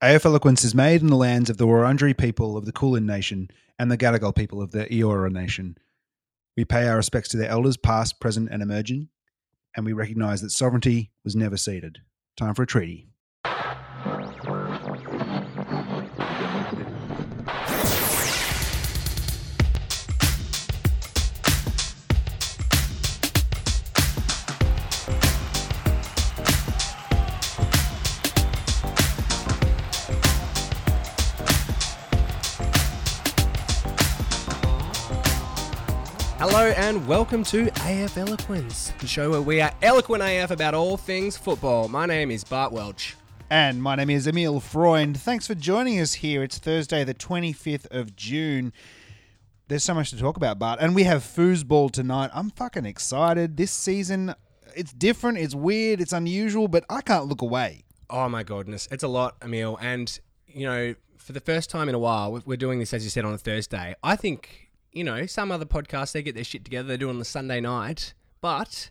AF Eloquence is made in the lands of the Wurundjeri people of the Kulin Nation and the Gadigal people of the Eora Nation. We pay our respects to their elders, past, present, and emerging, and we recognise that sovereignty was never ceded. Time for a treaty. And welcome to AF Eloquence, the show where we are eloquent AF about all things football. My name is Bart Welch. And my name is Emil Freund. Thanks for joining us here. It's Thursday, the 25th of June. There's so much to talk about, Bart. And we have foosball tonight. I'm fucking excited. This season, it's different, it's weird, it's unusual, but I can't look away. Oh my goodness, it's a lot, Emil. And, you know, for the first time in a while, we- we're doing this, as you said, on a Thursday. I think, you know, some other podcasts, they get their shit together, they do it on the Sunday night, but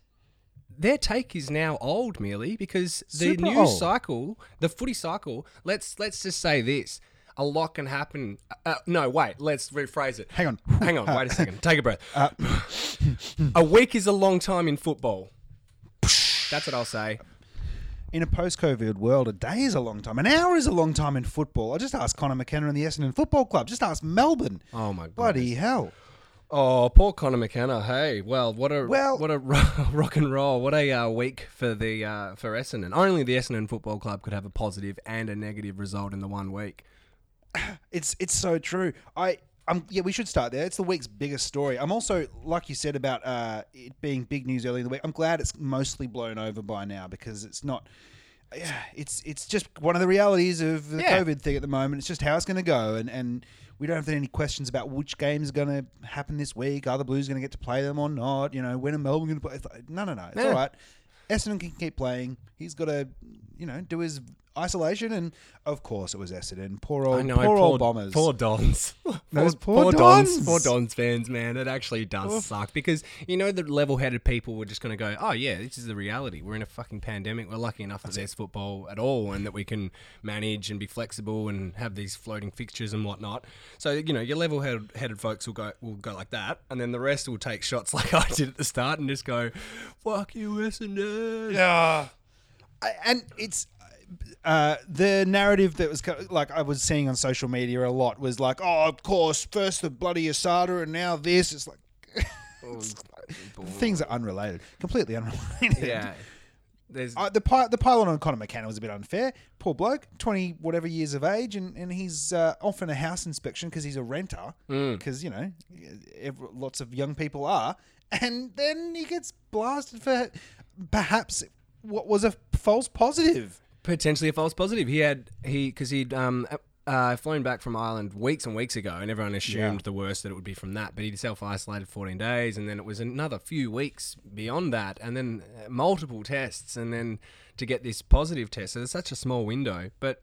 their take is now old merely because the Super news old. cycle, the footy cycle, let's let's just say this. A lot can happen. Uh, no, wait. Let's rephrase it. Hang on. Hang on. Wait a second. Take a breath. a week is a long time in football. That's what I'll say. In a post COVID world, a day is a long time. An hour is a long time in football. I just asked Conor McKenna and the Essendon Football Club. Just ask Melbourne. Oh my god. Bloody hell. Oh, poor Conor McKenna. Hey, well, what a Well- what a ro- rock and roll. What a uh, week for the uh, for Essendon. Only the Essendon Football Club could have a positive and a negative result in the one week. It's it's so true. I um yeah, we should start there. It's the week's biggest story. I'm also like you said about uh, it being big news early in the week. I'm glad it's mostly blown over by now because it's not. Yeah, it's it's just one of the realities of the Yeah. COVID thing at the moment. It's just how it's going to go, and and we don't have any questions about which games are going to happen this week. Are the Blues going to get to play them or not? You know, when are Melbourne going to play? Like, No, no, no. It's all right. Essendon can keep playing. He's got to, you know, do his isolation, and of course it was Essendon. Poor old, know, poor, old bombers. Poor Dons. Those poor Dons. Dons. Poor Dons fans, man. It actually does suck because you know the level-headed people were just going to go, "Oh yeah, this is the reality. We're in a fucking pandemic. We're lucky enough that there's football at all, and that we can manage and be flexible and have these floating fixtures and whatnot." So you know your level-headed headed folks will go will go like that, and then the rest will take shots like I did at the start and just go, "Fuck you, Essendon." Yeah. I- and it's uh, the narrative that was co- like I was seeing on social media a lot was like, oh, of course, first the bloody ASADA and now this. It's like things are unrelated, completely unrelated. Yeah. There's Uh, the pi- the pylon on Conor McKenna was a bit unfair. Poor bloke, twenty whatever years of age, and, and he's uh, off in a house inspection because he's a renter. Because you know, ev lots of young people are, and then he gets blasted for perhaps what was a false positive. Potentially a false positive. He had he because he'd um uh, flown back from Ireland weeks and weeks ago, and everyone assumed Yeah. the worst that it would be from that. But he self isolated 14 days, and then it was another few weeks beyond that, and then uh, multiple tests, and then to get this positive test. So there's such a small window, but.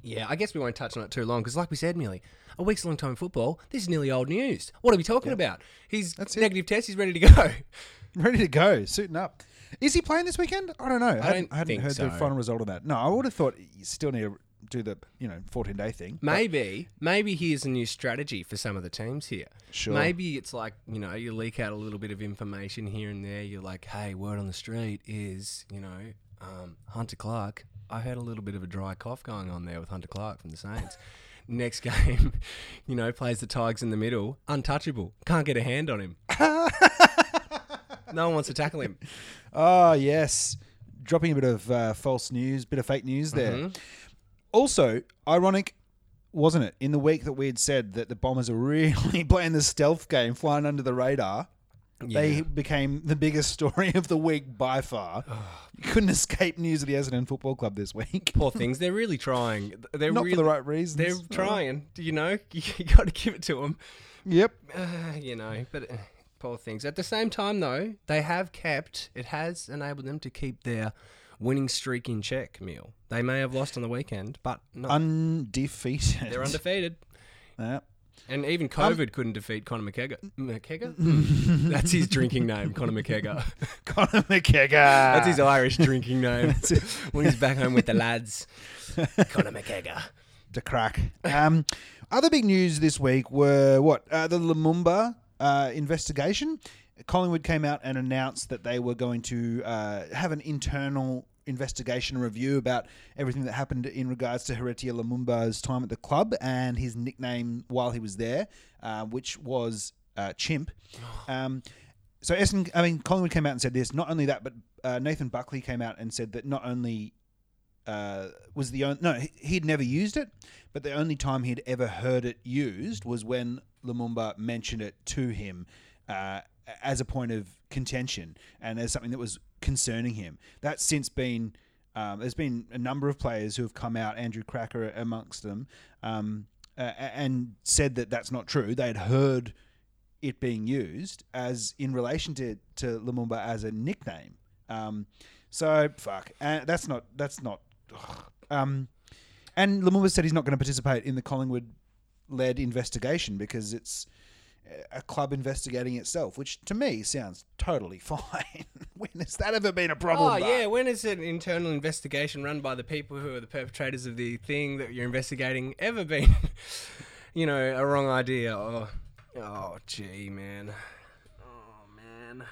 Yeah, I guess we won't touch on it too long because, like we said, Millie, a week's a long time in football. This is nearly old news. What are we talking about? He's That's it. negative test. He's ready to go. Ready to go, suiting up. Is he playing this weekend? I don't know. I, hadn't, don't I hadn't heard the final result of that. No, I would have thought you still need to do the you know fourteen day thing. Maybe, maybe here's a new strategy for some of the teams here. Sure. Maybe it's like you know you leak out a little bit of information here and there. You're like, hey, word on the street is you know um, Hunter Clark. I heard a little bit of a dry cough going on there with Hunter Clark from the Saints. Next game, you know, plays the Tigers in the middle, untouchable. Can't get a hand on him. no one wants to tackle him. Oh yes, dropping a bit of uh, false news, bit of fake news there. Mm-hmm. Also, ironic, wasn't it? In the week that we had said that the Bombers are really playing the stealth game, flying under the radar, they became the biggest story of the week by far. you couldn't escape news of the Essendon Football Club this week. Poor things. They're really trying. They're Not really, for the right reasons. They're trying. Do you know, you got to give it to them. Yep. Uh, you know, but uh, poor things. At the same time, though, they have kept. It has enabled them to keep their winning streak in check. Meal. They may have lost on the weekend, but not, Undefeated. they're undefeated. Yeah. And even COVID couldn't defeat Conor McKegger. McKegger? That's his drinking name, Conor McKegger. Conor McKegger. That's his Irish drinking name. when he's back home with the lads. Conor McKegger. to crack. Um, other big news this week were what uh, the Lumumba uh, investigation. Collingwood came out and announced that they were going to uh, have an internal investigation review about everything that happened in regards to Héritier Lumumba's time at the club and his nickname while he was there, uh, which was uh, Chimp. Um, so Essendon, I mean, Collingwood came out and said this. Not only that, but uh, Nathan Buckley came out and said that not only uh, was the only no he- he'd never used it, but the only time he'd ever heard it used was when Lumumba mentioned it to him uh, as a point of contention and as something that was concerning him. That's since been um, there's been a number of players who have come out, Andrew Krakouer amongst them, um, uh, and said that that's not true. They had heard it being used as in relation to to Lumumba as a nickname. Um, so fuck, uh, that's not that's not. Um, and Lumumba said he's not going to participate in the Collingwood led investigation because it's a club investigating itself, which to me sounds totally fine. when has that ever been a problem? Oh Mark? yeah, when is an internal investigation run by the people who are the perpetrators of the thing that you're investigating ever been, you know, a wrong idea? Oh, oh, gee, man. Oh man,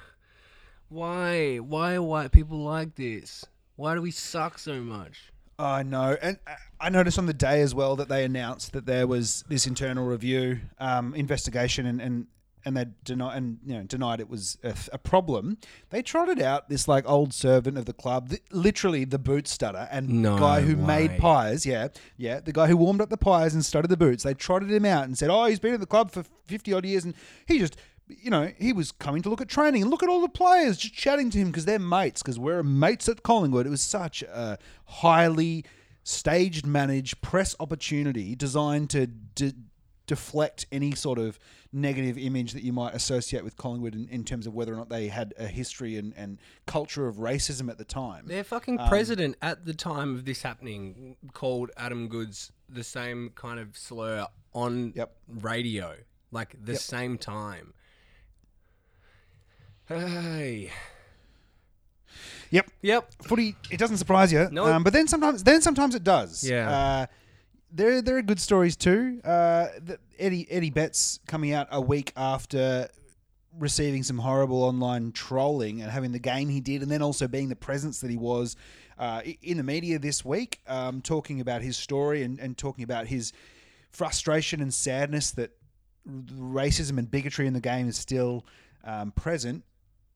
why, why are white people like this? Why do we suck so much? I know, and I noticed on the day as well that they announced that there was this internal review um, investigation, and and and they denied and you know denied it was a, a problem. They trotted out this like old servant of the club, th- literally the boot stutter and No guy who way. made pies. Yeah, yeah, the guy who warmed up the pies and studded the boots. They trotted him out and said, "Oh, he's been at the club for fifty odd years, and he just." You know, he was coming to look at training and look at all the players just chatting to him because they're mates, because we're mates at Collingwood. It was such a highly staged managed press opportunity designed to de- deflect any sort of negative image that you might associate with Collingwood in, in terms of whether or not they had a history and, and culture of racism at the time. Their fucking um, president at the time of this happening called Adam Goodes the same kind of slur on Yep. radio, like the same time. Hey. Yep. Yep. Footy, it doesn't surprise you. No. Um, but then sometimes then sometimes it does. Yeah. Uh, there, there are good stories too. Uh, the, Eddie Eddie Betts coming out a week after receiving some horrible online trolling and having the game he did, and then also being the presence that he was uh, in the media this week, um, talking about his story and, and talking about his frustration and sadness that racism and bigotry in the game is still um, present,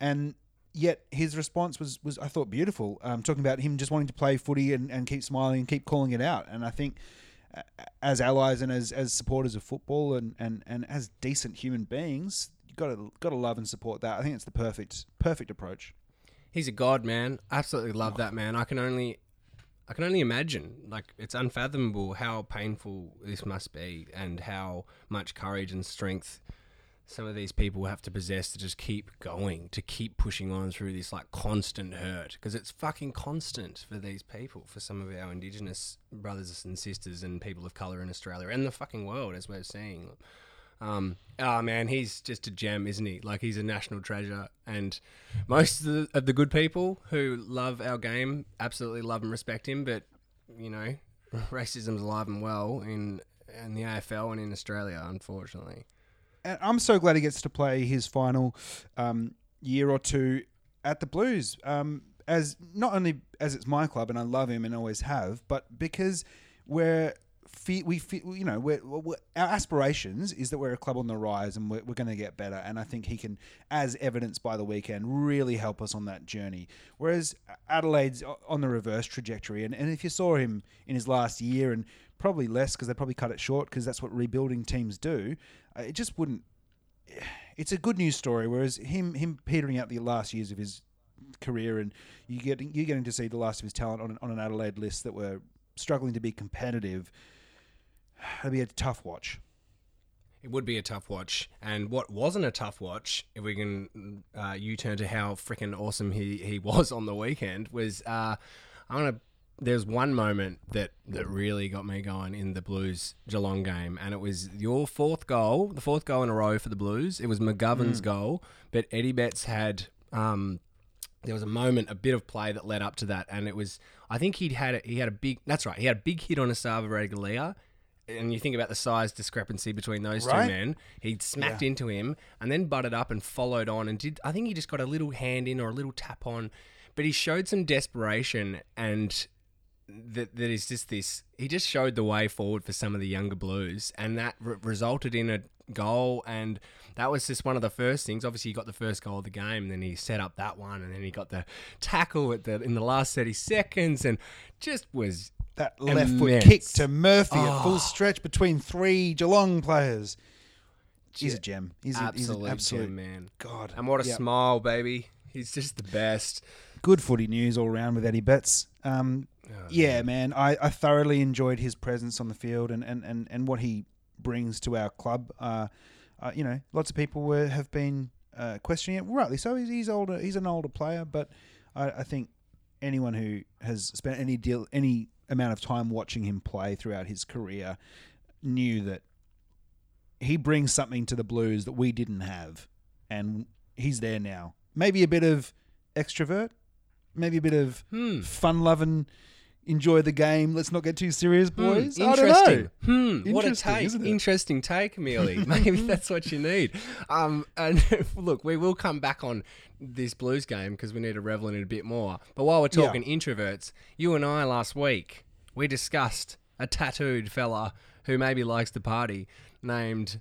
and yet his response was was I thought beautiful, um, talking about him just wanting to play footy and, and keep smiling and keep calling it out, and I think. As allies and as, as supporters of football and, and, and as decent human beings, you got to got to love and support that. I think it's the perfect perfect approach. He's a god, man. Absolutely love that man. I can only I can only imagine. Like it's unfathomable how painful this must be and how much courage and strength some of these people have to possess to just keep going, to keep pushing on through this like constant hurt because it's fucking constant for these people, for some of our indigenous brothers and sisters and people of color in Australia and the fucking world as we're seeing. Um, oh man, he's just a gem, isn't he? Like he's a national treasure, and most of the, of the good people who love our game absolutely love and respect him. But you know, racism's alive and well in in the AFL and in Australia, unfortunately. I'm so glad he gets to play his final um, year or two at the Blues. Um, as not only as it's my club and I love him and always have, but because we're fe- we fe- you know we're, we're, our aspirations is that we're a club on the rise and we're, we're going to get better. And I think he can, as evidenced by the weekend, really help us on that journey. Whereas Adelaide's on the reverse trajectory, and, and if you saw him in his last year and probably less because they probably cut it short because that's what rebuilding teams do. Uh, it just wouldn't. It's a good news story. Whereas him him petering out the last years of his career, and you getting you getting to see the last of his talent on an, on an Adelaide list that were struggling to be competitive. It'd be a tough watch. It would be a tough watch, and what wasn't a tough watch, if we can uh, U-turn to how freaking awesome he, he was on the weekend, was uh, I'm gonna there's one moment that that really got me going in the Blues Geelong game, and it was your fourth goal, the fourth goal in a row for the Blues. It was McGovern's goal, but Eddie Betts had. Um, there was a moment, a bit of play that led up to that, and it was. I think he'd had a, he had a big. That's right. He had a big hit on Esava Ratugolea, and you think about the size discrepancy between those Right. two men. He smacked into him and then butted up and followed on and did. I think he just got a little hand in or a little tap on, but he showed some desperation and that that is just this. He just showed the way forward for some of the younger Blues, and that re- resulted in a goal. And that was just one of the first things. Obviously, he got the first goal of the game, and then he set up that one, and then he got the tackle at the in the last thirty seconds, and just was That left foot kick to Murphy at Oh. full ah. stretch between three Geelong players. He's a gem. He's, a, he's an absolute gem, man. God. And what a Yep. smile, baby. He's just the best. Good footy news all around with Eddie Betts. Um, yeah, man, I, I thoroughly enjoyed his presence on the field and, and, and, and what he brings to our club. Uh, uh, you know, lots of people were, have been uh, questioning it, rightly so. He's, he's older. He's an older player, but I, I think anyone who has spent any deal any amount of time watching him play throughout his career knew that he brings something to the Blues that we didn't have, and he's there now. Maybe a bit of extrovert, maybe a bit of Hmm. fun-loving, enjoy the game. Let's not get too serious, boys. Hmm, I don't interesting. Hmm, what a take. Interesting take, Amelie. Maybe that's what you need. Um, and look, we will come back on this Blues game because we need to revel in it a bit more. But while we're Yeah. talking introverts, you and I last week we discussed a tattooed fella who maybe likes to party named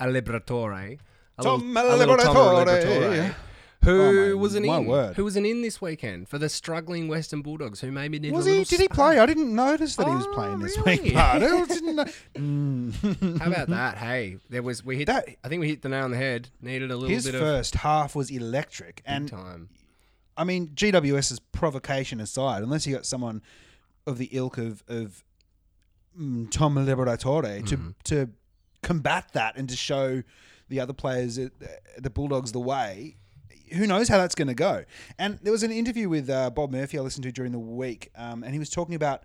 a Liberatore. A Tom little- a little Tom Liberatore. Who Oh, was an my in? word. Who was an in this weekend for the struggling Western Bulldogs who maybe need Was a he? little Did he play? I didn't notice that he was Oh, playing this really? week. But I didn't know. Mm. How about that? Hey, there was we hit. That- I think we hit the nail on the head. Needed a little His bit first half was electric, and time. I mean, GWS's provocation aside, unless you got someone of the ilk of of mm, Tom Liberatore to Mm-hmm. to combat that and to show the other players, uh, the Bulldogs, the way. Who knows how that's going to go? And there was an interview with uh, Bob Murphy I listened to during the week, um, and he was talking about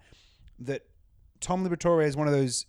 that Tom Liberatore is one of those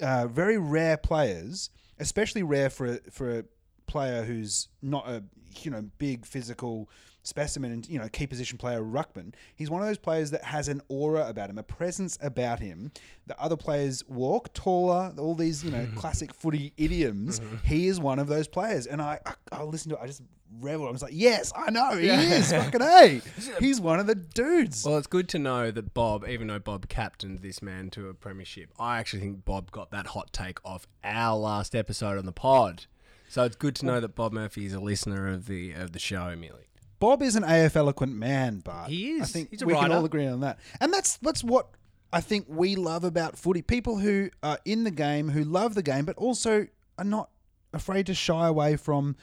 uh, very rare players, especially rare for a, for a player who's not a you know big physical specimen and you know key position player ruckman. He's one of those players that has an aura about him, a presence about him The other players walk taller. All these you know classic footy idioms. Mm-hmm. He is one of those players, and I I, I listened to it. I just revel. I was like, yes, I know he is fucking a. He's one of the dudes. Well, it's good to know that Bob, even though Bob captained this man to a premiership, I actually think Bob got that hot take off our last episode on the pod. So it's good to know that Bob Murphy is a listener of the of the show, Amelie. Bob is an AF eloquent man, Bart. He is. I think He's a we can all agree on that. And that's that's what I think we love about footy. People who are in the game, who love the game, but also are not afraid to shy away from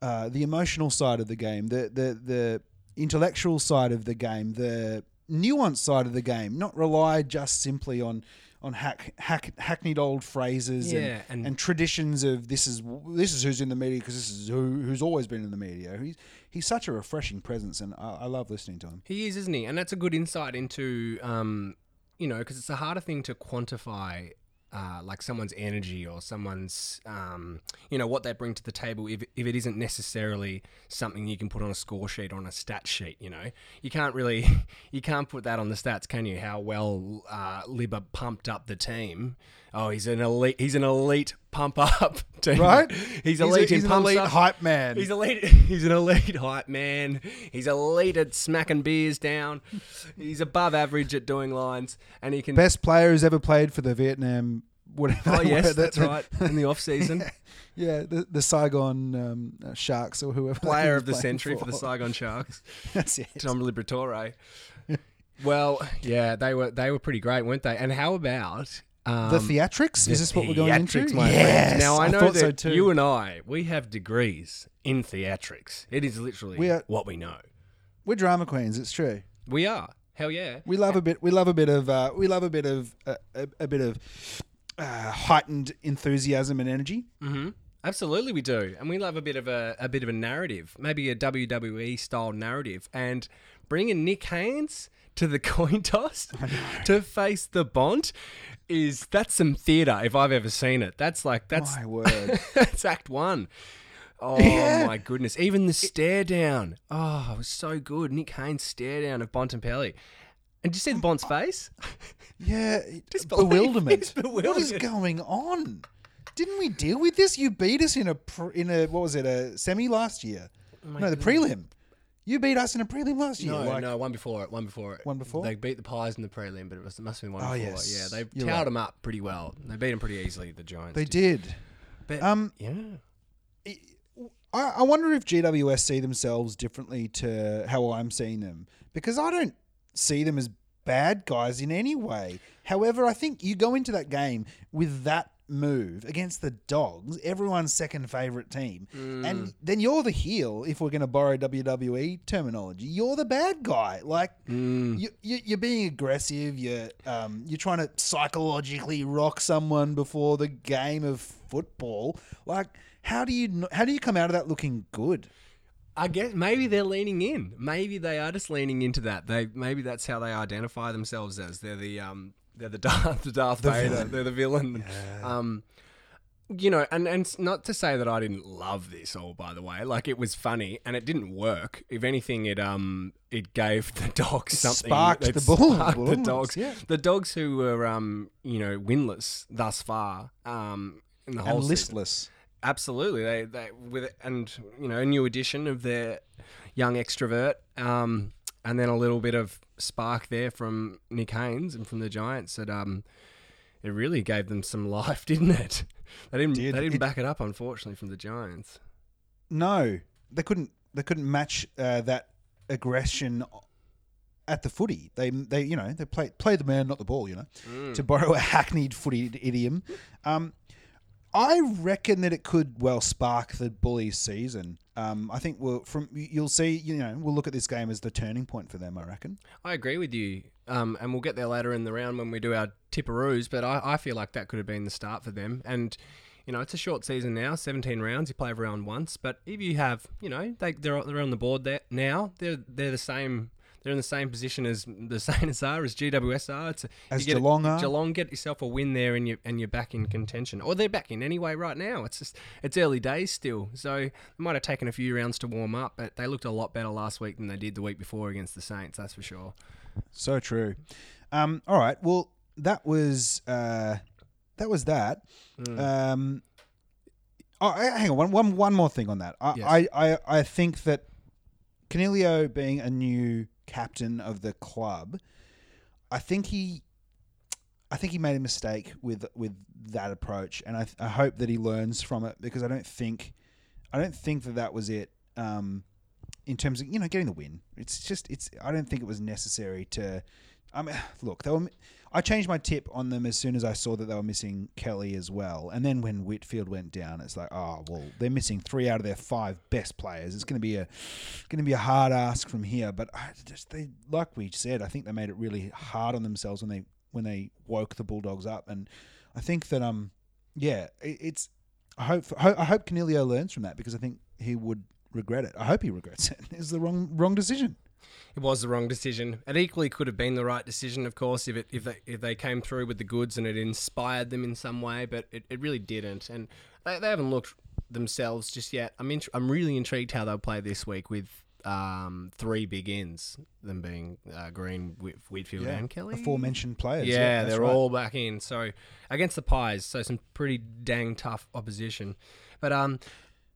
uh, the emotional side of the game, the the the intellectual side of the game, the nuanced side of the game. Not rely just simply on on hack, hack hackneyed old phrases Yeah, and, and- and traditions of this is this is who's in the media because this is who who's always been in the media. He's he's such a refreshing presence, and I, I love listening to him. He is, isn't he? And that's a good insight into, um, you know, because it's a harder thing to quantify, uh, like someone's energy or someone's, um, you know, what they bring to the table if, if it isn't necessarily something you can put on a score sheet or on a stat sheet. You know, you can't really, you can't put that on the stats, can you? How well uh, Libba pumped up the team. Oh, he's an elite. He's an elite pump up. team. Right? He's He's a- elite. in he's an elite up. hype man. He's elite. He's an elite hype man. He's elite at smacking beers down. He's above average at doing lines, and he can. Best player who's ever played for the Vietnam. Whatever oh yes, were, that's the- right. In the off season, Yeah, the, the Saigon um, uh, Sharks or whoever. player of the century for the Saigon Sharks, That's it. Tom Liberatore. Well, yeah, they were they were pretty great, weren't they? And how about um, the theatrics? Is this what we're going into? theatrics, my yes, friends. Now I know thought that so too. you and I we have degrees in theatrics. It is literally We are- what we know. We're drama queens. It's true. We are. Hell yeah. We love a bit. We love a bit of. Uh, we love a bit of uh, a, a bit of uh, heightened enthusiasm and energy. hmm Absolutely, we do, and we love a bit of a, a bit of a narrative, maybe a WWE style narrative, and bringing Nick Haynes to the coin toss to face the Bont is that's some theatre if I've ever seen it. That's like that's My word. that's Act One. Oh Yeah. my goodness! Even the stare down. Oh, it was so good. Nick Haynes stare down of Bontempelli. And did you see the Bont's face? Yeah, it- Disbelief. bewilderment. What is going on? Didn't we deal with this? You beat us in a pr- in a what was it a semi last year? Oh no, the prelim. You beat us in a prelim last year. No, like, no, one before it. One before it. One before? They beat the Pies in the prelim, but it, was, it must have been one Oh, before. yes. Yeah, they You're towed right. them up pretty well. They beat them pretty easily. The Giants. they did. did. But, Um, yeah. I, I wonder if GWS see themselves differently to how I'm seeing them because I don't see them as bad guys in any way. However, I think you go into that game with that move against the Dogs, everyone's second favorite team, and then you're the heel. If we're going to borrow WWE terminology, you're the bad guy. Like you, you, you're being aggressive. You're um, you're trying to psychologically rock someone before the game of football. Like how do you how do you come out of that looking good? I guess maybe they're leaning in. Maybe they are just leaning into that. They maybe that's how they identify themselves as. They're the um they're the Darth the Darth Vader. villain. They're the villain. Um you know, and and not to say that I didn't love this all by the way. Like it was funny and it didn't work. If anything it um it gave the dogs something sparked it the bull- sparked the dogs. yeah. The dogs who were um you know winless thus far um in the whole And season. listless. Absolutely, they they with and you know a new addition of their young extrovert, um, and then a little bit of spark there from Nick Haynes and from the Giants. That um, it really gave them some life, didn't it? They didn't Did. they didn't It- back it up, unfortunately, from the Giants. No, they couldn't. They couldn't match uh, that aggression at the footy. They they you know they play play the man, not the ball. You know, to borrow a hackneyed footy idiom. Um, I reckon that it could well spark the bullies' season. Um, I think we'll from you'll see. You know, we'll look at this game as the turning point for them. I reckon. I agree with you, um, and we'll get there later in the round when we do our tipperoos. But I, I feel like that could have been the start for them. And you know, it's a short season now, seventeen rounds. You play every round once, but if you have, you know, they they're they're on the board there now. They're they're the same. They're in the same position as the Saints are, as GWS are. It's a, As you get Geelong are. Geelong get yourself a win there, and you and you're back in contention, or they're back in anyway right now. It's just it's early days still, so it might have taken a few rounds to warm up, but they looked a lot better last week than they did the week before against the Saints. That's for sure. So true. Um, all right. Well, that was uh, that was that. Um, oh, hang on. One, one, one more thing on that. I, Yes. I, I, I think that Coniglio being a new captain of the club, I think he, I think he made a mistake with with that approach, and I, I hope that he learns from it because I don't think, I don't think that that was it. Um, in terms of you know getting the win, it's just it's. I don't think it was necessary to. I mean, look, they were. I changed my tip on them as soon as I saw that they were missing Kelly as well, and then when Whitfield went down, it's like, oh well, they're missing three out of their five best players. It's going to be a, going to be a hard ask from here. But I just they, like we said, I think they made it really hard on themselves when they when they woke the Bulldogs up, and I think that um, yeah, it, it's. I hope I hope Coniglio learns from that because I think he would regret it. I hope he regrets it. It's the wrong wrong decision. It was the wrong decision. It equally could have been the right decision, of course, if it if they if they came through with the goods and it inspired them in some way, but it, it really didn't. And they, they haven't looked themselves just yet. I'm int- I'm really intrigued how they'll play this week with um, three big ends, them being uh, Green, Whit- Whitfield, and Kelly. aforementioned players. Yeah, that's they're right. all back in. So against the Pies, so some pretty dang tough opposition. But um,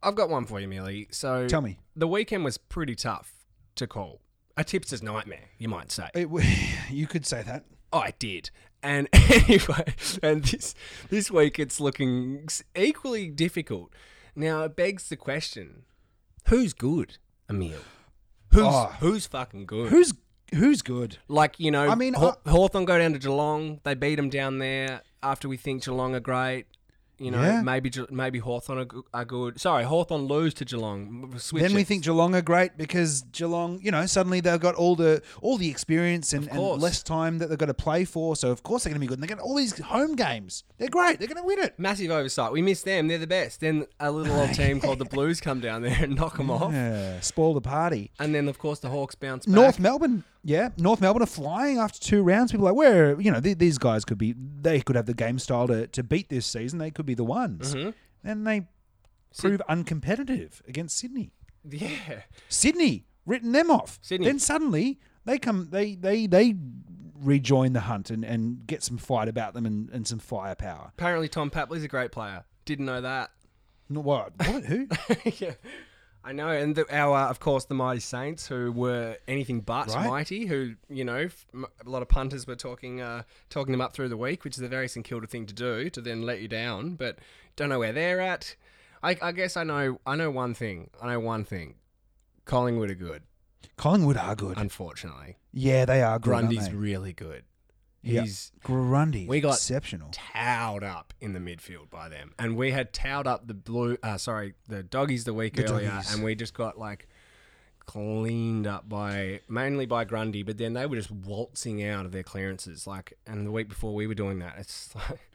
I've got one for you, Millie. So Tell me. the weekend was pretty tough to call. A tipster's nightmare, you might say. It, you could say that. I did. And anyway, and this this week it's looking equally difficult. Now it begs the question: Who's good, Emil? Who's Oh. who's fucking good? Who's who's good? like you know? I mean, Haw- Hawthorn go down to Geelong. They beat them down there. After we think Geelong are great, you know, Yeah. maybe maybe Hawthorn are, are good. Sorry, Hawthorn lose to Geelong. Switch then we it. think Geelong are great because Geelong, you know, suddenly they've got all the all the experience and, and less time that they've got to play for. So of course they're going to be good. And they got all these home games. They're great. They're going to win it. massive oversight. We miss them. They're the best. Then a little old team called the Blues come down there and knock them off. Yeah, spoil the party. And then, of course, the Hawks bounce back. North Melbourne Yeah, North Melbourne are flying after two rounds. People are like, where you know th- these guys could be, they could have the game style to, to beat this season. They could be the ones, Mhm. and they prove uncompetitive against Sydney. Yeah. Sydney written them off. Sydney. Then suddenly they come, they they they rejoin the hunt and, and get some fight about them and, and some firepower. Apparently, Tom Papley's a great player. Didn't know that. No, What? What? Who? yeah. I know, and the, our, uh, of course, the Mighty Saints, who were anything but Right. mighty, who you know, f- m- a lot of punters were talking, uh, talking them up through the week, which is a very St Kilda thing to do, to then let you down. But don't know where they're at. I, I guess I know, I know one thing. I know one thing. Collingwood are good, Collingwood are good. unfortunately. yeah, they are good. Grundy's really good. He's Grundy. We got- exceptional. towed up in the midfield by them, and we had towed up the blue. Uh, sorry, the doggies the week The earlier, doggies. and we just got like cleaned up by mainly by Grundy, but then they were just waltzing out of their clearances. Like, and the week before we were doing that. It's like,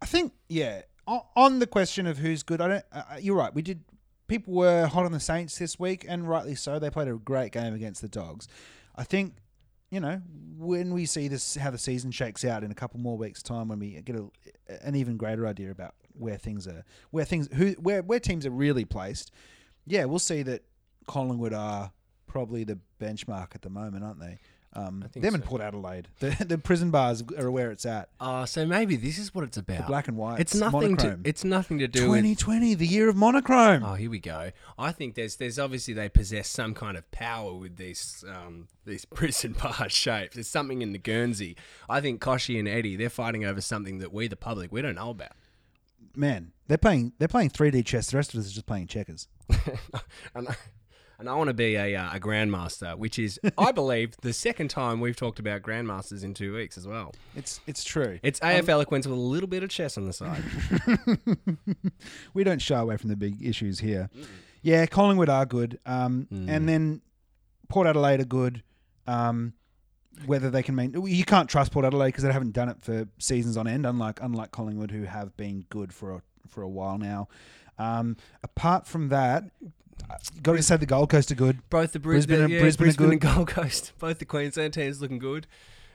I think, yeah. o- On the question of who's good, I don't. Uh, you're right. We did. People were hot on the Saints this week, and rightly so. They played a great game against the Dogs. I think, you know, when we see this, how the season shakes out in a couple more weeks' time, when we get a, an even greater idea about where things are, where things, who, where, where teams are really placed, yeah, we'll see that Collingwood are probably the benchmark at the moment, aren't they? Um, them so. Port Adelaide, the, the prison bars are where it's at. uh, so maybe this is what it's about. The black and white. it's nothing monochrome. to. It's nothing to do with 2020, the year of monochrome. Oh, here we go. I think there's there's obviously they possess some kind of power with these um, these prison bar shapes. There's something in the Guernsey. I think Kochie and Eddie they're fighting over something that we the public we don't know about. Man, they're playing. They're playing 3D chess. The rest of us are just playing checkers. and, I want to be a uh, a grandmaster, which is I believe the second time we've talked about grandmasters in two weeks as well. It's it's true. It's AF eloquence with a little bit of chess on the side. we don't shy away from the big issues here. Yeah, Collingwood are good, um, Mm. and then Port Adelaide are good. Um, whether they can mean you can't trust Port Adelaide because they haven't done it for seasons on end, unlike unlike Collingwood who have been good for a, for a while now. Um, apart from that, got to say the Gold Coast are good. Both the Brisbane and- yeah, Brisbane Brisbane, are and Gold Coast, both the Queensland teams looking good.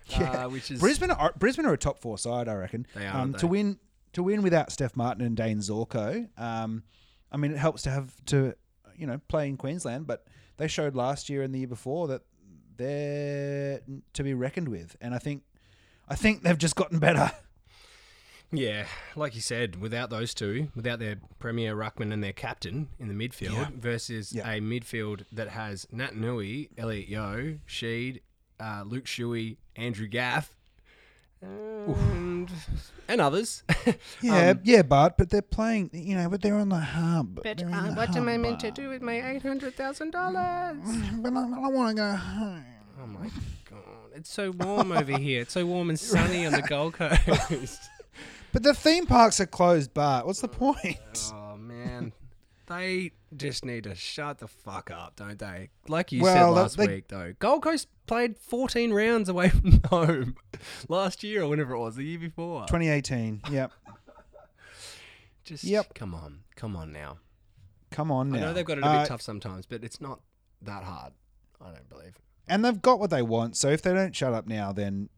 Yeah. uh, which is Brisbane are Brisbane are a top four side, I reckon. They are, um, aren't to win to win without Stef Martin and Dayne Zorko. Um, I mean, it helps to have to you know play in Queensland, but they showed last year and the year before that they're to be reckoned with, and I think I think they've just gotten better. Yeah, like you said, without those two, without their premier ruckman and their captain in the midfield, Yeah. versus Yeah. a midfield that has Naitanui, Elliot Yeo, Sheed, uh, Luke Shuey, Andrew Gaff, and, and others. Yeah, Um, yeah, but but they're playing, you know, but they're on the hub. but uh, the what am I hub meant to do with my eight hundred thousand dollars? But I, I want to go home. Oh my god, it's so warm over here. It's so warm and sunny on the Gold Coast. But the theme parks are closed, Bart. What's the point? Oh man, they just need to shut the fuck up, don't they? Like you Well, said last they- week, though, Gold Coast played 14 rounds away from home last year or whenever it was, the year before. 2018. Yep. Just Yep. come on, come on now. Come on now. I know they've got it a Uh, bit tough sometimes, but it's not that hard. I don't believe. and they've got what they want. So if they don't shut up now, then,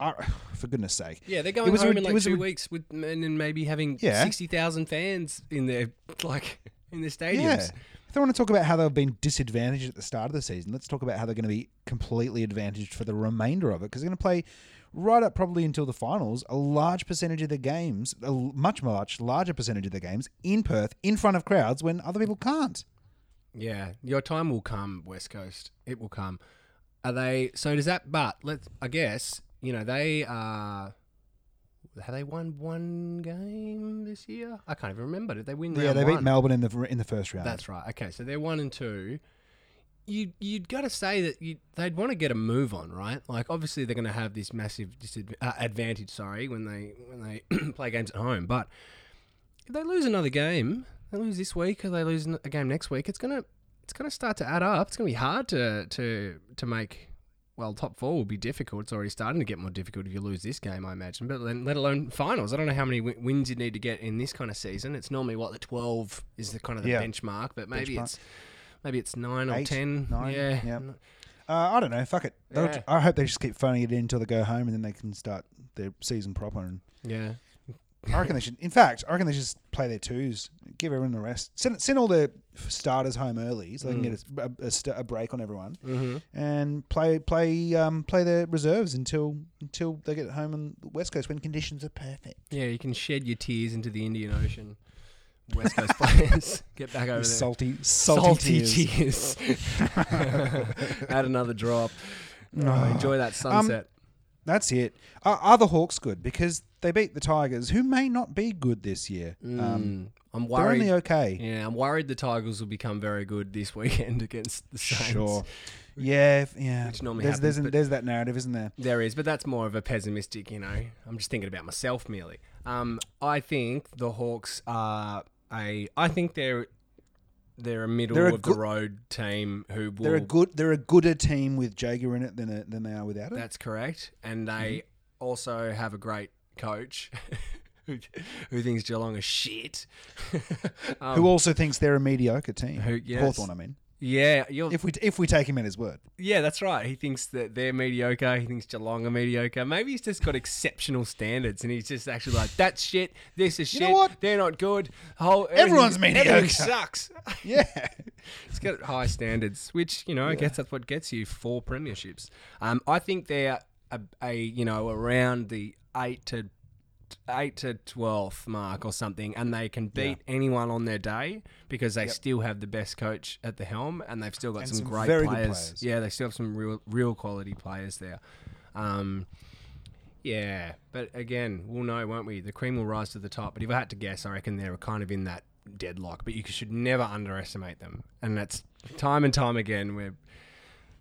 for goodness sake, Yeah, they're going was home rid- in it like was a two rid- weeks with and then maybe having Yeah. 60,000 fans in their like in their stadiums. yeah. If they want to talk about how they've been disadvantaged at the start of the season, let's talk about how they're going to be completely advantaged for the remainder of it because they're going to play right up probably until the finals. A large percentage of the games, a much much larger percentage of the games in Perth in front of crowds when other people can't. Yeah, your time will come, West Coast. It will come. Are they? So does that? But let's. I guess you know they are. Have they won one game this year? I can't even remember. Did they win? Yeah, round they beat one? Melbourne in the in the first round. That's right. Okay, so they're one and two. You you'd got to say that you, they'd want to get a move on, right? Like obviously they're going to have this massive disadv- uh, advantage. Sorry, when they when they play games at home, but if they lose another game, they lose this week, or they lose a game next week, it's gonna it's gonna start to add up. It's gonna be hard to to to make. Well, top four will be difficult. It's already starting to get more difficult if you lose this game, I imagine. But then, let alone finals. I don't know how many wi- wins you need to get in this kind of season. It's normally what the twelve is the kind of the Yeah. benchmark, but maybe Benchmark. it's maybe it's nine or ten. nine, yeah, yeah. Uh, I don't know. Fuck it. Yeah. I hope they just keep phoning it in until they go home, and then they can start their season proper. And Yeah. I reckon they should. In fact, I reckon they should just play their twos. Give everyone the rest. Send send all the starters home early, so they can get a, a, a st- a break on everyone, Mm-hmm. and play play um, play their reserves until until they get home on the west coast when conditions are perfect. Yeah, you can shed your tears into the Indian Ocean. West Coast players get back over there. Salty, salty, tears. tears. Add another drop. No. Oh, enjoy that sunset. That's it. Are, are the Hawks good? Because they beat the Tigers, who may not be good this year. Um, Mm, I'm worried. they're only okay. Yeah, I'm worried the Tigers will become very good this weekend against the Saints. Sure. Yeah, yeah. Which normally there's, there's, happens, but- there's that narrative, isn't there? There is, but that's more of a pessimistic, you know. I'm just thinking about myself merely. Um, I think the Hawks are a. I think they're they're a middle They're a of good- the road team who will. They're a good. They're a gooder team with Jaeger in it than a, than they are without it. That's correct, and they Mm-hmm. also have a great coach. Who, who thinks Geelong is shit? um, who also thinks they're a mediocre team? Who- yes. Hawthorn, I mean. yeah, If we if we take him at his word, yeah, that's right. He thinks that they're mediocre. He thinks Geelong are mediocre. Maybe he's just got exceptional standards, and he's just actually like, "That's shit. This is You shit. They're not good. Whole Everyone's mediocre." Everything sucks." yeah, He's got high standards, which you know, I guess that's what gets you four premierships. Um, I think they're a, a you know around the eight to eight to twelfth mark or something, and they can beat anyone on their day because they still have the best coach at the helm, and they've still got some, some great players. players. Yeah, they still have some real real quality players there. Um, yeah, but again, we'll know, won't we? The cream will rise to the top. But if I had to guess, I reckon they're kind of in that deadlock. But you should never underestimate them, and that's time and time again we're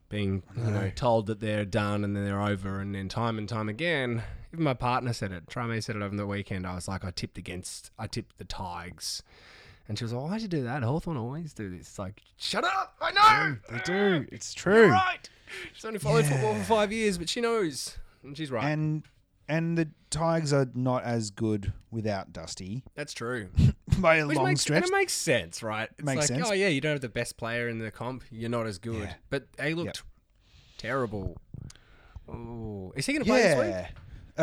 being you know told that they're done and then they're over, and then time and time again. Even my partner said it. Trame said it over the weekend. I was like, I tipped against, I tipped the Tigers. And she was like, why'd you do that? Hawthorn always do this. It's like, shut up! I know! they do. It's You're true. right! She's only followed Yeah. football for five years, but she knows. And she's right. And and the Tigers are not as good without Dusty That's true. by a Which long makes, stretch. And it makes sense, right? It's Makes like, sense. oh yeah, you don't have the best player in the comp. You're not as good. Yeah. But they looked terrible. Oh, is he going to play this week? Yeah.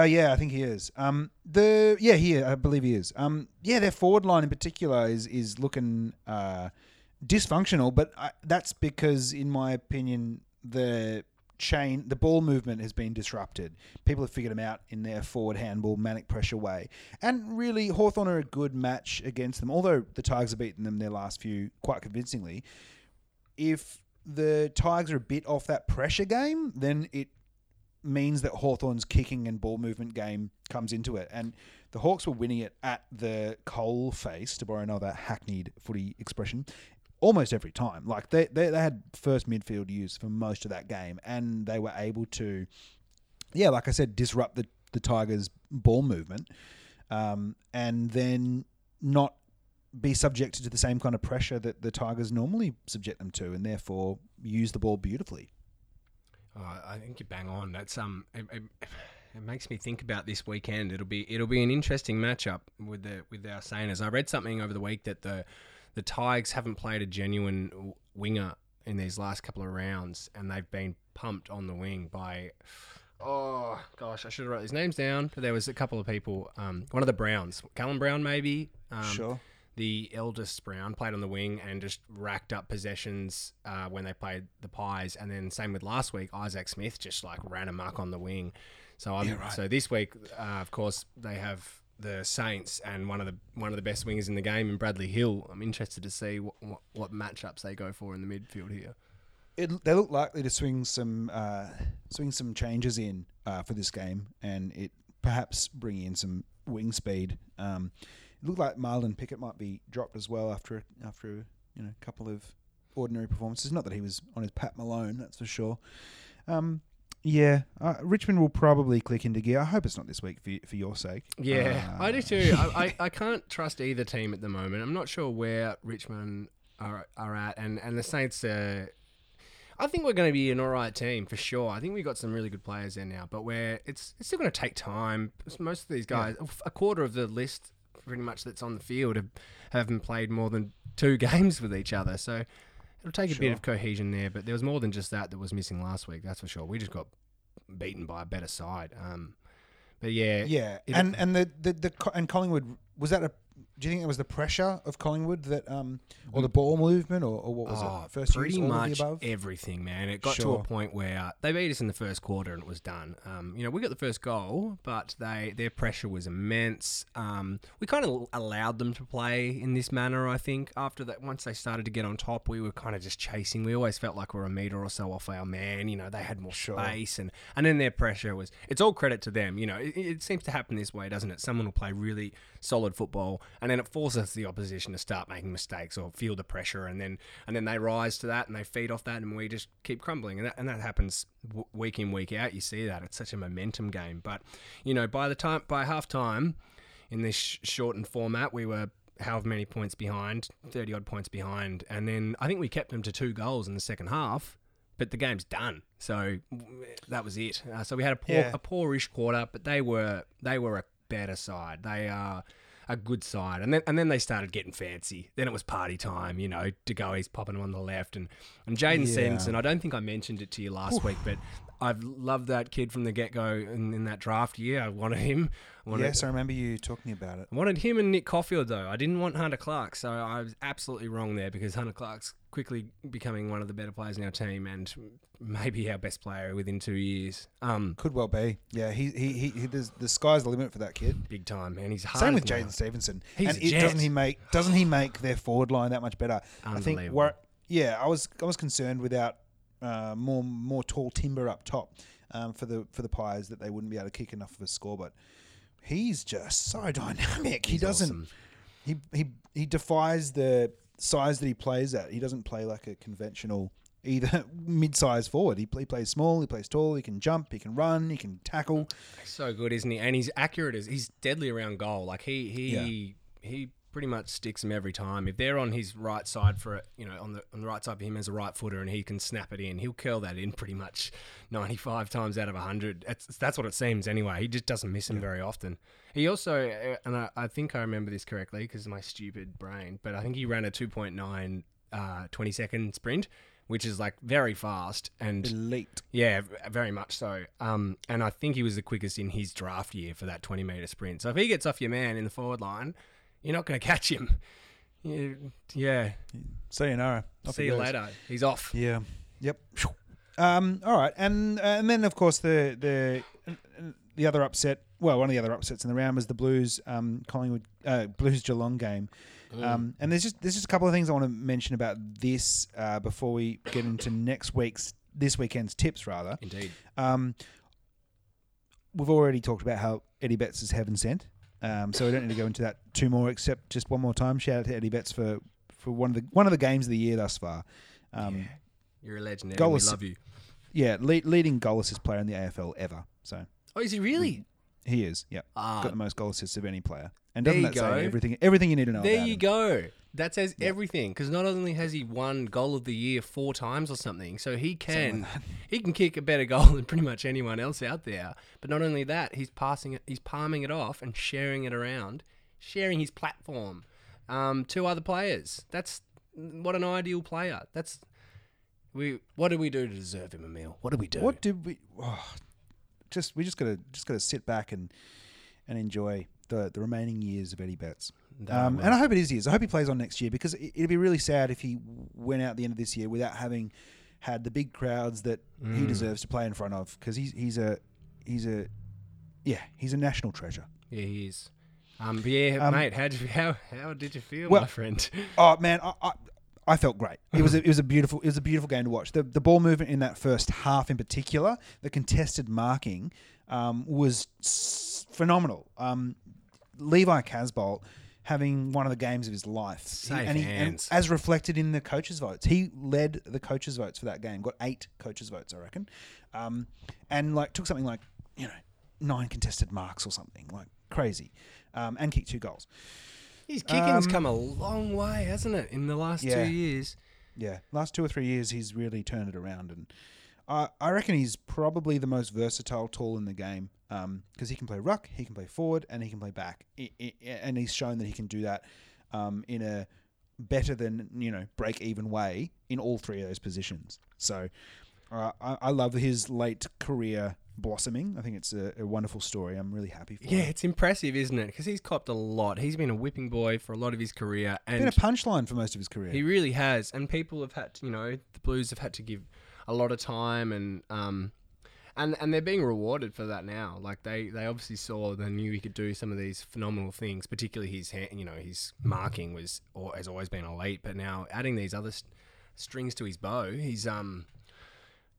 Uh, yeah, I think he is. Um, the yeah, he I believe he is. Um, yeah, their forward line in particular is is looking uh, dysfunctional, but I, that's because, in my opinion, the chain, the ball movement has been disrupted. People have figured them out in their forward handball, manic pressure way, and really, Hawthorn are a good match against them. Although the Tigers have beaten them their last few quite convincingly, if the Tigers are a bit off that pressure game, then it means that Hawthorn's kicking and ball movement game comes into it. And the Hawks were winning it at the coal face, to borrow another hackneyed footy expression, almost every time. Like they, they, they had first midfield use for most of that game, and they were able to, yeah, like I said, disrupt the, the Tigers' ball movement um, and then not be subjected to the same kind of pressure that the Tigers normally subject them to, and therefore use the ball beautifully. Oh, I think you bang on. That's um, it, it, it makes me think about this weekend. It'll be it'll be an interesting matchup with the with our Sainers. I read something over the week that the the Tigers haven't played a genuine winger in these last couple of rounds, and they've been pumped on the wing by. Oh gosh, I should have wrote these names down. But there was a couple of people. Um, one of the Browns, Callum Brown, maybe. Um, sure. the eldest Brown played on the wing and just racked up possessions uh, when they played the Pies, and then same with last week, Isaac Smith just like ran amok on the wing. So I'm, Yeah, right. so this week, uh, of course, they have the Saints and one of the one of the best wingers in the game, in Bradley Hill. I'm interested to see what, what, what matchups they go for in the midfield here. it, they look likely to swing some uh, swing some changes in uh, for this game, and it perhaps bring in some wing speed. Um, it looked like Marlon Pickett might be dropped as well after after you know a couple of ordinary performances. Not that he was on his Pat Malone, that's for sure. Um, yeah, uh, Richmond will probably click into gear. I hope it's not this week for y- for your sake. Yeah, Uh, I do too. I, I, I can't trust either team at the moment. I'm not sure where Richmond are, are at, and, and the Saints. Uh, I think we're going to be an all right team for sure. I think we've got some really good players there now, but we're it's it's still going to take time. Most of these guys, a quarter of the list, pretty much that's on the field, have haven't played more than two games with each other. So It'll take a bit of cohesion there, but there was more than just that that was missing last week. That's for sure. We just got beaten by a better side. Um, but yeah, Yeah, and and the, the the and Collingwood was that a. Do you think it was the pressure of Collingwood that um or the ball movement or, or what was Oh, it? First pretty use, much above. everything, man. It got to a point where they beat us in the first quarter and it was done. Um, you know, we got the first goal, but they their pressure was immense. Um, we kind of allowed them to play in this manner. I think after that, once they started to get on top, we were kind of just chasing. We always felt like we were a meter or so off our man. You know, they had more Sure. space, and and then their pressure was. It's all credit to them. You know, it, it seems to happen this way, doesn't it? Someone will play really solid football, and then it forces the opposition to start making mistakes or feel the pressure, and then and then they rise to that and they feed off that, and we just keep crumbling, and that, and that happens w- week in week out. You see that it's such a momentum game, but you know by the time by half time in this sh- shortened format, we were however many points behind, thirty odd points behind, and then I think we kept them to two goals in the second half. But the game's done, so that was it. Uh, so we had a poor, Yeah. a poorish quarter, but they were they were a better side. They are a good side, and then and then they started getting fancy. Then it was party time, you know. De Goey's popping on the left, and and Jaidyn Yeah. Stephenson. I don't think I mentioned it to you last week, but I've loved that kid from the get go in, in that draft year. I wanted him. I wanted, Yes, I remember you talking about it. I wanted him and Nick Coffield though. I didn't want Hunter Clark, so I was absolutely wrong there because Hunter Clark's quickly becoming one of the better players in our team and maybe our best player within two years. Um, Could well be. Yeah, he he he. he the sky's the limit for that kid. big time, man. he's hard. Same with. Jaidyn Stephenson. He's and a it, jet. doesn't he make doesn't he make their forward line that much better? I think. Unbelievable. Yeah, I was I was concerned without uh, more more tall timber up top um, for the for the Pies that they wouldn't be able to kick enough of a score, but. He's just so dynamic. he He's doesn't. awesome. He he he defies the size that he plays at. He doesn't play like a conventional either mid-sized forward. He, he plays small. He plays tall. He can jump. He can run. He can tackle. So good, isn't he? And he's accurate as he's deadly around goal. Like he he he pretty much sticks him every time. If they're on his right side for it, you know, on the on the right side for him as a right footer, and he can snap it in, he'll curl that in pretty much ninety five times out of hundred. That's that's what it seems anyway. He just doesn't miss them very often. He also, uh, and I, I think I remember this correctly because of my stupid brain, but I think he ran a two point nine uh, 20 second sprint. Which is like very fast and Elite. yeah, very much so. Um, and I think he was the quickest in his draft year for that 20 meter sprint. So if he gets off your man in the forward line, you're not going to catch him. You- yeah. Sayonara. Off See he you goes. later. He's off. Yeah. Yep. Um, all right, and uh, and then of course the the the other upset. Well, one of the other upsets in the round was the Blues um, Collingwood uh, Blues Geelong game. Um, and there's just there's just a couple of things I want to mention about this uh, before we get into next week's this weekend's tips rather. Indeed. Um, we've already talked about how Eddie Betts is heaven sent, um, so we don't need to go into that two more. Except just one more time, shout out to Eddie Betts for, for one of the one of the games of the year thus far. Um, You're a legend. Eddie. Goal We love you. yeah, lead, leading goal assist player in the AFL ever. So Oh, is he really? He is. Yeah, Ah, got the most goal assists of any player. And doesn't that say everything? Everything you need to know. there you him? go. That says everything because not only has he won goal of the year four times or something, so he can he can kick a better goal than pretty much anyone else out there. But not only that, he's passing it, he's palming it off and sharing it around, sharing his platform um, to other players. That's what an ideal player. That's we. What do we do to deserve him, Emil? What do we do? What did we? Oh, just we just gotta just gotta sit back and and enjoy the the remaining years of Eddie Betts. Um, and I hope it is years. I hope he plays on next year because it, it'd be really sad if he went out the end of this year without having had the big crowds that he Mm. deserves to play in front of. Because he's he's a he's a yeah he's a national treasure. Yeah, he is. Um, but yeah, Um, mate, how did how how did you feel, Well- my friend? Oh man, I, I, I felt great. It was a, it was a beautiful it was a beautiful game to watch. The the ball movement in that first half in particular, the contested marking um, was s- phenomenal. Um, Levi Casboult having one of the games of his life, Safe and, he, hands. and as reflected in the coaches' votes, he led the coaches' votes for that game. Got eight coaches' votes, I reckon, um, and like took something like you know nine contested marks or something like crazy, um, and kicked two goals. His kicking's Um, come a long way, hasn't it, in the last Yeah. two years? Yeah, last two or three years, he's really turned it around, and I I reckon he's probably the most versatile tool in the game because he can play ruck, he can play forward, and he can play back, I- I- and he's shown that he can do that um, in a better than you know break even way in all three of those positions. So uh, I, I love his late career blossoming. I think it's a, a wonderful story. I'm really happy for. Yeah, him. it's impressive, isn't it? Because he's copped a lot. He's been a whipping boy for a lot of his career, and been a punchline for most of his career. He really has, and people have had, to, you know, the Blues have had to give a lot of time, and um, and and they're being rewarded for that now. Like they they obviously saw, they knew he could do some of these phenomenal things. Particularly his, hand, you know, his marking was or has always been elite, but now adding these other st- strings to his bow, he's um.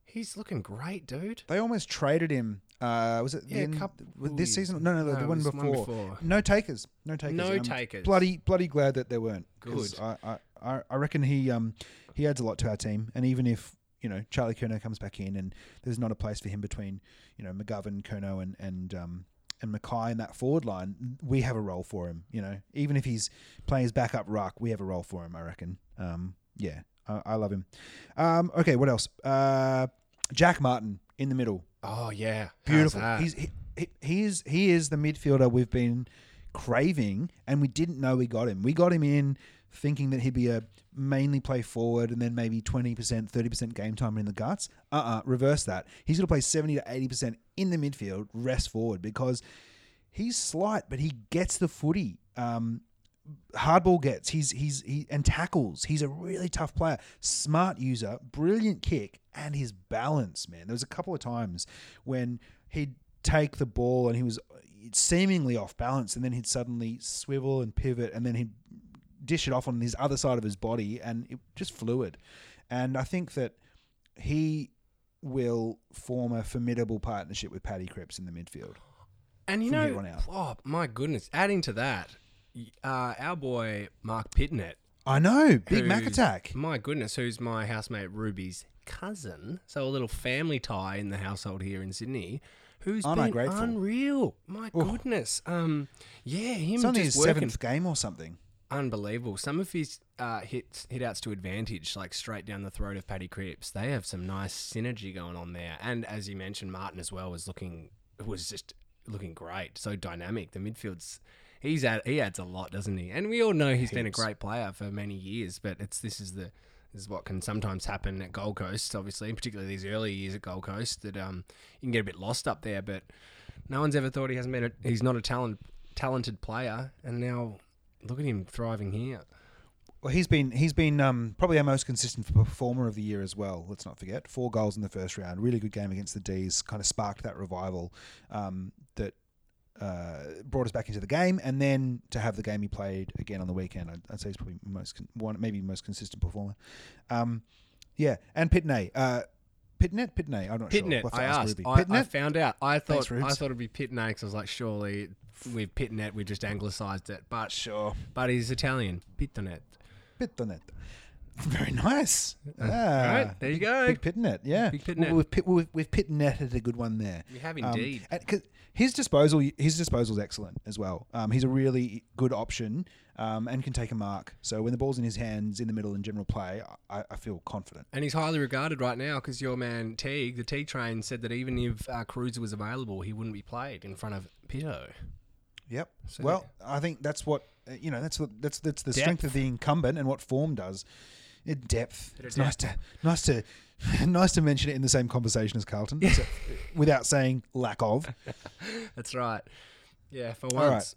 He's looking great, dude. They almost traded him. Uh, was it the Yeah, couple this season? No, no, the, No, the one, before. one before. No takers. No takers. No I'm takers. Bloody, bloody glad that there weren't. Good. I, I, I, I reckon he, um, he adds a lot to our team, and even if you know Charlie Curnow comes back in, and there's not a place for him between you know McGovern, Curnow, and and um, and McKay in that forward line, we have a role for him. You know, even if he's playing his backup ruck, we have a role for him. I reckon. Um, yeah, I, I love him. Um, okay, what else? Uh, Jack Martin in the middle. Oh yeah, Beautiful. He's he, he, he is he is the midfielder we've been craving, and we didn't know we got him. We got him in thinking that he'd be a mainly play forward and then maybe twenty percent, thirty percent game time in the guts. Uh uh reverse that. He's going to play seventy to eighty percent in the midfield, rest forward because he's slight, but he gets the footy. Um, hardball gets. He's he's he and tackles. He's a really tough player, smart user, brilliant kick, and his balance. Man, there was a couple of times when he'd take the ball and he was seemingly off balance, and then he'd suddenly swivel and pivot, and then he'd dish it off on his other side of his body, and it just fluid. And I think that he will form a formidable partnership with Paddy Cripps in the midfield. And you know, oh my goodness! Adding to that, uh, our boy Mark Pitnet, I know, big Mac attack. My goodness, who's my housemate Ruby's cousin? So a little family tie in the household here in Sydney. Who's Aren't been grateful? unreal? My goodness. Um, yeah, him It's only his working seventh game or something. unbelievable. Some of his uh, hits hit outs to advantage, like straight down the throat of Paddy Cripps. They have some nice synergy going on there. And as you mentioned, Martin as well was looking was just looking great. So dynamic. The midfield's he's add, he adds a lot, doesn't he? And we all know he's been a great player for many years. But it's this is the this is what can sometimes happen at Gold Coast, obviously, particularly these early years at Gold Coast, that um you can get a bit lost up there. But no one's ever thought he hasn't been a, he's not a talent talented player, and now look at him thriving here. Well, he's been he's been um, probably our most consistent performer of the year as well. Let's not forget four goals in the first round. Really good game against the D's. Kind of sparked that revival um, that uh, brought us back into the game, and then to have the game he played again on the weekend, I'd, I'd say he's probably most con- one, maybe most consistent performer. Um, yeah, and Pitney, uh, Pitnet, Pitney. I'm not sure. Pitnet, We'll I asked. I, I Pitnet? found out. I thought Thanks, I thought it'd be Pitney because I was like, surely with Pitnet we just anglicised it, but sure. but he's Italian. Pitnet. Pitnet. Very nice. All Ah, right, there you go. Big Pitnet, yeah. Big Pitnet. We've, pit, we've, we've Pitnetted a good one there. You have Um, indeed. and 'cause his disposal, his disposal's excellent as well. Um, he's a really good option um, and can take a mark. So when the ball's in his hands in the middle in general play, I, I feel confident. And he's highly regarded right now because your man Teague, the Teague train, said that even if uh, Kreuzer was available, he wouldn't be played in front of Pitto. Yep. So- well, I think that's what uh, you know. That's what that's that's the Depth. strength of the incumbent and what form does. Uh, depth. It's nice to nice to nice to mention it in the same conversation as Carlton, so- without saying lack of. That's right. Yeah, for All right. once.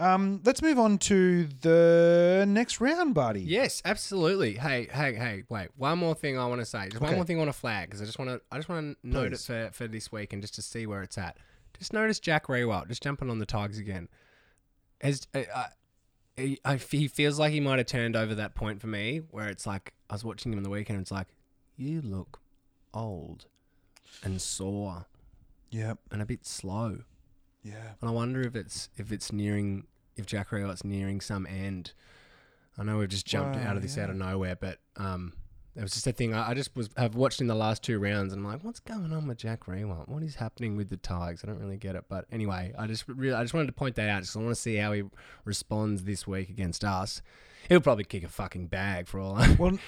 Um, let's move on to the next round, buddy. Yes, absolutely. Hey, hey, hey! Wait, one more thing I want to say. Just one more thing I want to flag because I just want to, I just want to note it for for this week and just to see where it's at. Just notice Jack Riewoldt just jumping on the Tigers again. As uh, uh, he, I, he feels like he might have turned over that point for me where it's like I was watching him on the weekend. and It's like you look old and sore yeah, and a bit slow. Yeah. And I wonder if it's if it's nearing if Jack Riewoldt's nearing some end. I know we've just jumped Wow, out of this out of nowhere, but um, it was just a thing. I, I just was have watched in the last two rounds, and I'm like, what's going on with Jack Riewoldt? What is happening with the Tigers? I don't really get it. But anyway, I just really I just wanted to point that out. Just I want to see how he responds this week against us. He'll probably kick a fucking bag for all. I Well,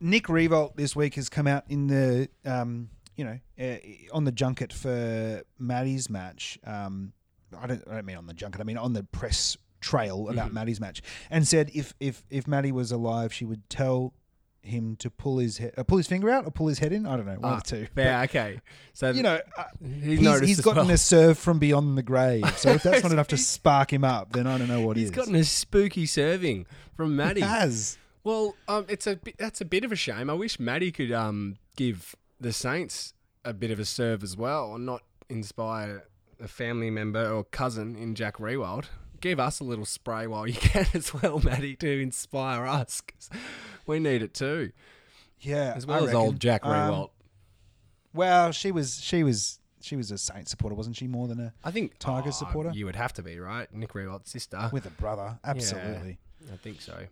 Nick Riewoldt this week has come out in the um, you know uh, on the junket for Maddie's match. Um, I don't I don't mean on the junket. I mean on the press trail Mm-hmm. about Maddie's match, and said if if if Maddie was alive, she would tell him to pull his he- uh, pull his finger out or pull his head in. I don't know, one of the two. Ah, Yeah, okay. So you know, uh, he's, he's, he's gotten well. a serve from beyond the grave. So if that's not enough to spark him up, then I don't know what He's is. gotten a spooky serving from Maddie. has. Well, um, it's a bit, that's a bit of a shame. I wish Maddie could um, give the Saints a bit of a serve as well, and not inspire a family member or cousin in Jack Riewoldt. Give us a little spray while you can as well, Maddie, to inspire us. We need it too, Yeah, as I well as reckon. old Jack Um, Well, she was she was she was a Saints supporter, wasn't she? More than a I think Tigers oh, supporter? You would have to be right, Nick Riewoldt's sister. with a brother. Absolutely. I think so.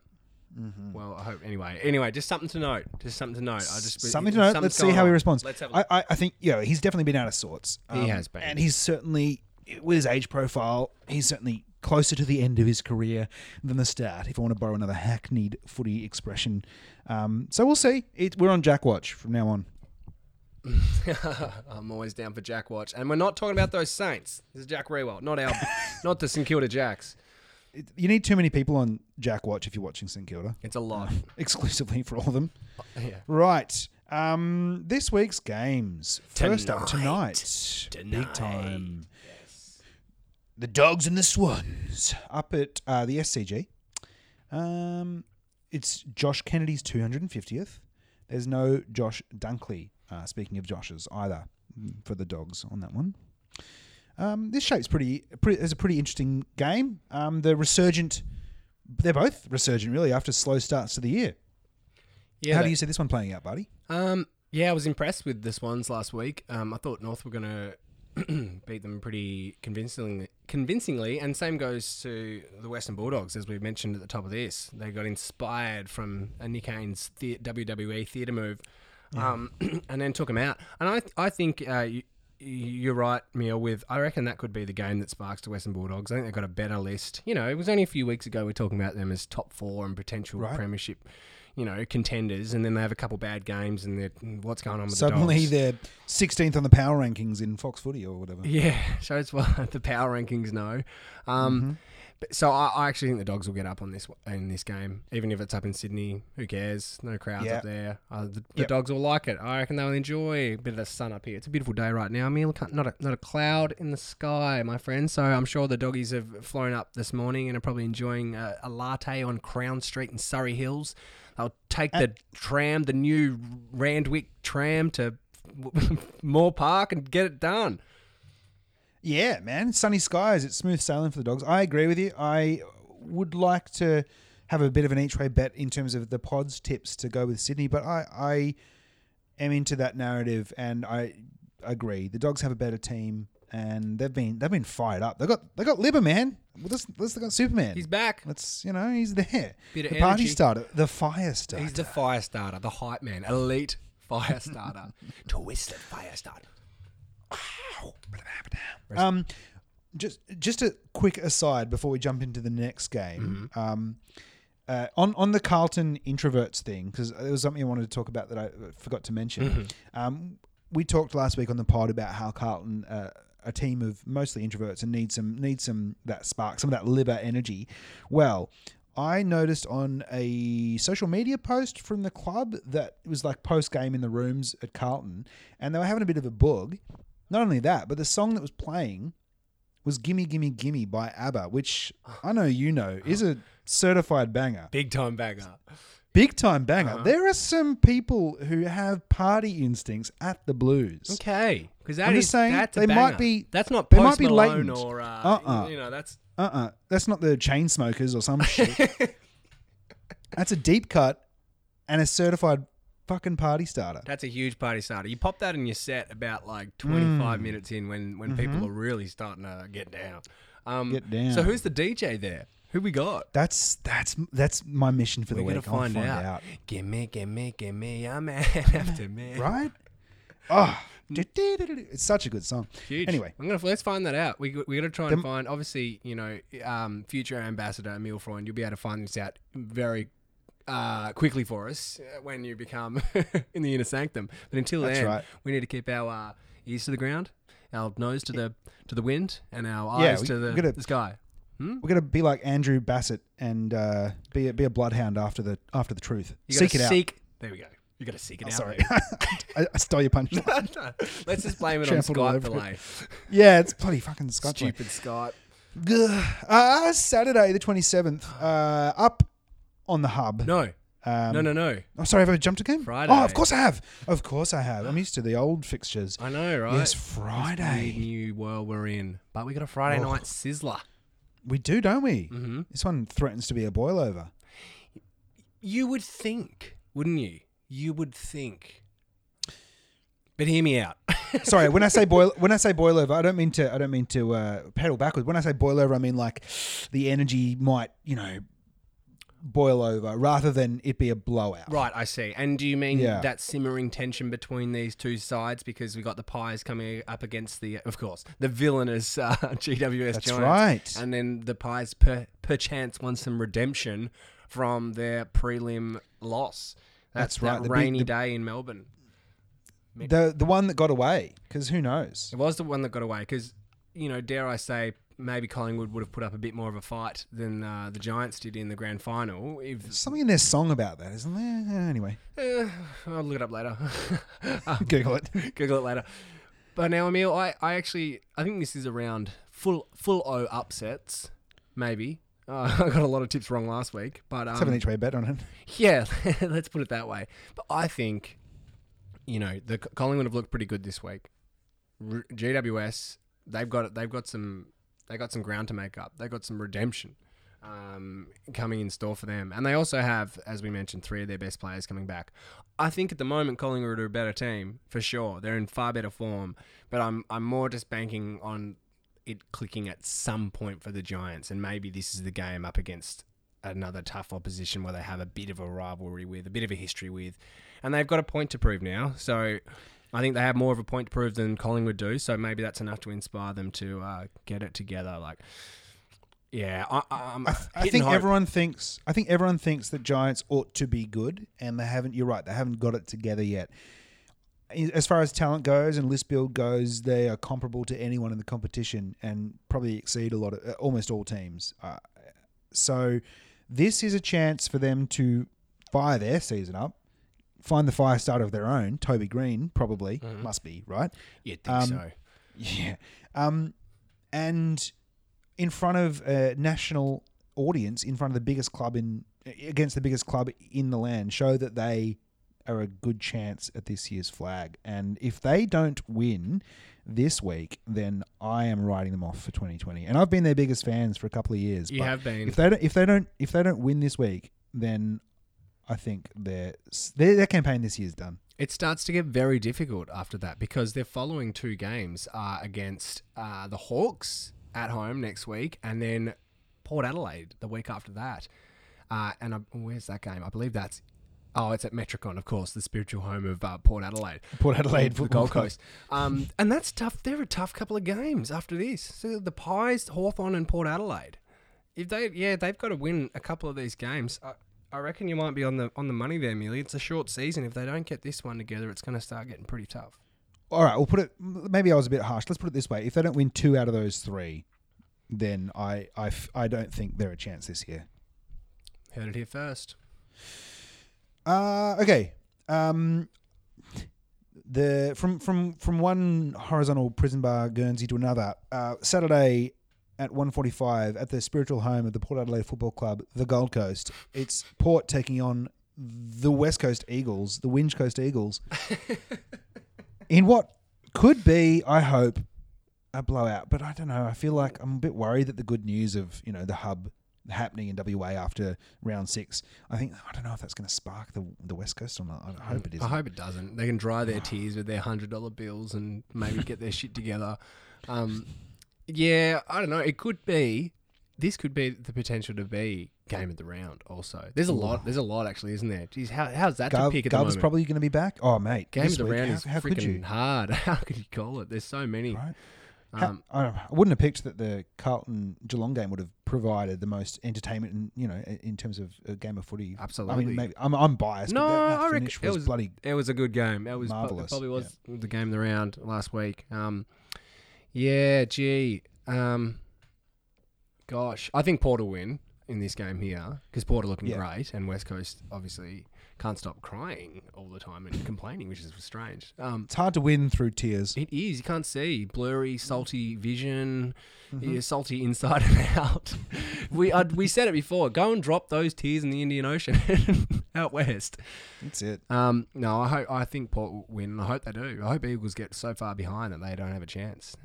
Mm-hmm. Well, I hope anyway. Anyway, just something to note. Just something to note. I just Something to note. Let's see how he responds. Let's have a I, I, I think yeah, he's definitely been out of sorts. Um, He has been. and he's certainly with his age profile. He's certainly closer to the end of his career than the start. If I want to borrow another hackneyed footy expression, um, so we'll see. It, we're on Jack Watch from now on. I'm always down for Jack Watch, and we're not talking about those Saints. This is Jack Riewoldt, not our, not the St Kilda Jacks. It, you need too many people on Jack Watch if you're watching St Kilda It's a lot. exclusively for all of them. yeah. Right. Um, this week's games. First up Tonight. tonight, big Tonight. time. The Dogs and the Swans up at uh, the SCG. Um, it's Josh Kennedy's 250th. There's no Josh Dunkley. Uh, speaking of Josh's, either mm, for the Dogs on that one. Um, this shape's pretty, pretty. It's a pretty interesting game. Um, the resurgent. They're both resurgent, really, after slow starts to the year. Yeah. How do you see this one playing out, buddy? Um. Yeah, I was impressed with the Swans last week. Um, I thought North were gonna beat them pretty convincingly. Convincingly, and same goes to the Western Bulldogs, as we mentioned at the top of this. They got inspired from a Nick Haynes the- WWE theatre move, um, and then took them out. And I, I think uh, you, you're right, Mia. With I reckon that could be the game that sparks the Western Bulldogs. I think they've got a better list. You know, it was only a few weeks ago we were talking about them as top four and potential Right. premiership. You know, contenders, and then they have a couple bad games, and what's going on with Suddenly the dogs? they're 16th on the power rankings in Fox Footy or whatever. Yeah, shows what the power rankings know. Um, Mm-hmm. but, so I, I actually think the dogs will get up on this in this game, even if it's up in Sydney. Who cares? No crowds Yeah. up there. Uh, the the Yep. dogs will like it. I reckon they'll enjoy a bit of the sun up here. It's a beautiful day right now. I mean, look, not a, not a cloud in the sky, my friend. So I'm sure the doggies have flown up this morning and are probably enjoying a, a latte on Crown Street in Surry Hills. They'll take uh, the tram, the new Randwick tram, to Moore Park and get it done. Yeah, man. Sunny skies. It's smooth sailing for the dogs. I agree with you. I would like to have a bit of an each way bet in terms of the pods tips to go with Sydney, but I, I am into that narrative and I agree. The dogs have a better team and they've been they've been fired up. They got they got Libba, man. Well, Let's, let's they got Superman. He's back. Let's you know, he's there. Bit of the party energy. starter. The fire starter. He's the fire starter, the hype man, elite fire starter, twisted fire starter. Um, just just a quick aside before we jump into the next game. Um, uh, on on the Carlton introverts thing, because there was something I wanted to talk about that I forgot to mention. Um, we talked last week on the pod about how Carlton. Uh, a team of mostly introverts and need some need some that spark, some of that liver energy. Well, I noticed on a social media post from the club that it was like post game in the rooms at Carlton, and they were having a bit of a bug. Not only that, but the song that was playing was "Gimme Gimme Gimme" by ABBA, which I know you know is a certified banger, Big time bagger. Big time banger. Uh-huh. There are some people who have party instincts at the Blues. Okay, because that I'm is just saying, that's they might be- That's not they Post might be latent. or uh, Uh-uh. you know that's Uh uh that's not the Chainsmokers or some shit. That's a deep cut and a certified fucking party starter. that's a huge party starter. You pop that in your set about like 25 minutes in when when people are really starting to get down. Um, Get down. So who's the DJ there? Who we got? That's that's that's my mission for the We're week. gonna I'll find, find out. out. Gimme, gimme, gimme a man after man. Right? Oh, it's such a good song. Huge. Anyway, I'm gonna let's find that out. We we got to try and Them- find. Obviously, you know, um, future ambassador Emil Freund, you'll be able to find this out very uh, quickly for us uh, when you become in the inner sanctum. But until That's then, right. we need to keep our uh, ears to the ground, our nose to the to the wind, and our Yeah, eyes we- to the, gotta- the sky. Hmm? We're gonna be like Andrew Bassett and uh, be a, be a bloodhound after the after the truth. You seek it seek. There we go. You got to seek it out. out. Sorry. I, I stole your punch. Let's just blame it on Skype it. delay. yeah, it's bloody fucking Scotch. mate. Stupid Skype. Gah. Uh, Saturday the twenty seventh. Uh, up on the hub. No, Um, no, no, no. I'm oh, sorry, have I jumped again? Friday. Oh, of course I have. Of course I have. I'm used to the old fixtures. I know, right? Yes, Friday. new world we're in. But we got a Friday Oh. night sizzler. We do, don't we? hmm This one threatens to be a boil over. You would think, wouldn't you? You would think. But hear me out. Sorry, when I say boil, when I say boil over, I don't mean to. I don't mean to uh, pedal backwards. When I say boil over, I mean like the energy might, you know, boil over rather than it be a blowout. Right, I see. And do you mean Yeah. that simmering tension between these two sides because we got the Pies coming up against the, of course, the villainous uh, GWS That's Giants, right. and then the Pies per, perchance want some redemption from their prelim loss. That's, That's right, That the big- rainy the- day in Melbourne. The the one that got away, because who knows? It was the one that got away because, you know, dare I say, maybe Collingwood would have put up a bit more of a fight than uh, the Giants did in the grand final. If There's something in their song about that, isn't there? Uh, Anyway, eh, I'll look it up later. Um, Google it. Google it later. But now, Emil, I, I actually I think this is around full full O upsets, maybe. Uh, I got a lot of tips wrong last week, but um, Seven each way bet on it. yeah, let's put it that way. But I think, you know, the Collingwood have looked pretty good this week. R- GWS, they've got they've got some they got some ground to make up. They've got some redemption um, coming in store for them, and they also have, as we mentioned, three of their best players coming back. I think at the moment Collingwood are a better team for sure. They're in far better form, but I'm I'm more just banking on it clicking at some point for the Giants, and maybe this is the game up against another tough opposition where they have a bit of a rivalry with, a bit of a history with, and they've got a point to prove now. So I think they have more of a point to prove than Collingwood do. So maybe that's enough to inspire them to uh, get it together. Like, yeah, I, I'm I, I think hope. everyone thinks. I think everyone thinks that Giants ought to be good, and they haven't. You're right. They haven't got it together yet. As far as talent goes and list build goes, they are comparable to anyone in the competition, and probably exceed a lot of uh, almost all teams. Uh, so, this is a chance for them to fire their season up, find the fire starter of their own. Toby Greene probably Mhm. must be right. You'd think um, so. Yeah. Um, and in front of a national audience, in front of the biggest club in against the biggest club in the land, show that they are a good chance at this year's flag. And if they don't win this week, then I am writing them off for 2020. And I've been their biggest fans for a couple of years. You but have been. if they don't, if they don't, if they don't win this week, then I think their their, their campaign this year's done. It starts to get very difficult after that because their following two games are against uh, the Hawks at home next week and then Port Adelaide the week after that. Uh, and I, where's that game? I believe that's. Oh, it's at Metricon, of course, the spiritual home of uh, Port Adelaide. Port Adelaide, the Gold Coast. Um, and that's tough. They're a tough couple of games after this. So the Pies, Hawthorn, and Port Adelaide. If they, yeah, they've got to win a couple of these games. I, I reckon you might be on the on the money there, Millie. It's a short season. If they don't get this one together, it's going to start getting pretty tough. All right, we'll put it. Maybe I was a bit harsh. Let's put it this way: if they don't win two out of those three, then I, I, f- I don't think they're a chance this year. Heard it here first. Uh, okay. Um, the from from from one horizontal prison bar Guernsey to another. Uh, Saturday at 1.45 at the spiritual home of the Port Adelaide Football Club, the Gold Coast. It's Port taking on the West Coast Eagles, the Winch Coast Eagles, in what could be, I hope, a blowout. But I don't know. I feel like I'm a bit worried that the good news of you know the hub happening in WA after round six. I think I don't know if that's going to spark the the West Coast or not. I hope it is. I hope it doesn't. They can dry their tears with their hundred dollar bills and maybe get their shit together. Um, yeah, I don't know. It could be. This could be the potential to be game of the round. Also, there's a lot. There's a lot actually, isn't there? Jeez, how, how's that Gov, to pick at the Gov's moment? probably going to be back. Oh mate, game of the week, round how, is how could freaking you? hard. How could you call it? There's so many. Right. How- Um, I, don't know, I wouldn't have picked that the Carlton Geelong game would have provided the most entertainment, in, you know, in terms of a game of footy. Absolutely. I mean, maybe I'm, I'm biased. No, but that, that I reckon finish it was, was- bloody. It was a good game. It was Marvellous, It probably was the game of the round last week. Um, yeah, gee. Um, Gosh, I think Port will win in this game here because Port are looking Yeah. great, and West Coast obviously can't stop crying all the time and complaining, which is strange. Um, It's hard to win through tears. it is. You can't see blurry, salty vision. Mm-hmm. You're salty inside and out. we uh, we said it before. Go and drop those tears in the Indian Ocean out west. That's it. Um, no, I hope I think Port will win. and I hope they do. I hope Eagles get so far behind that they don't have a chance.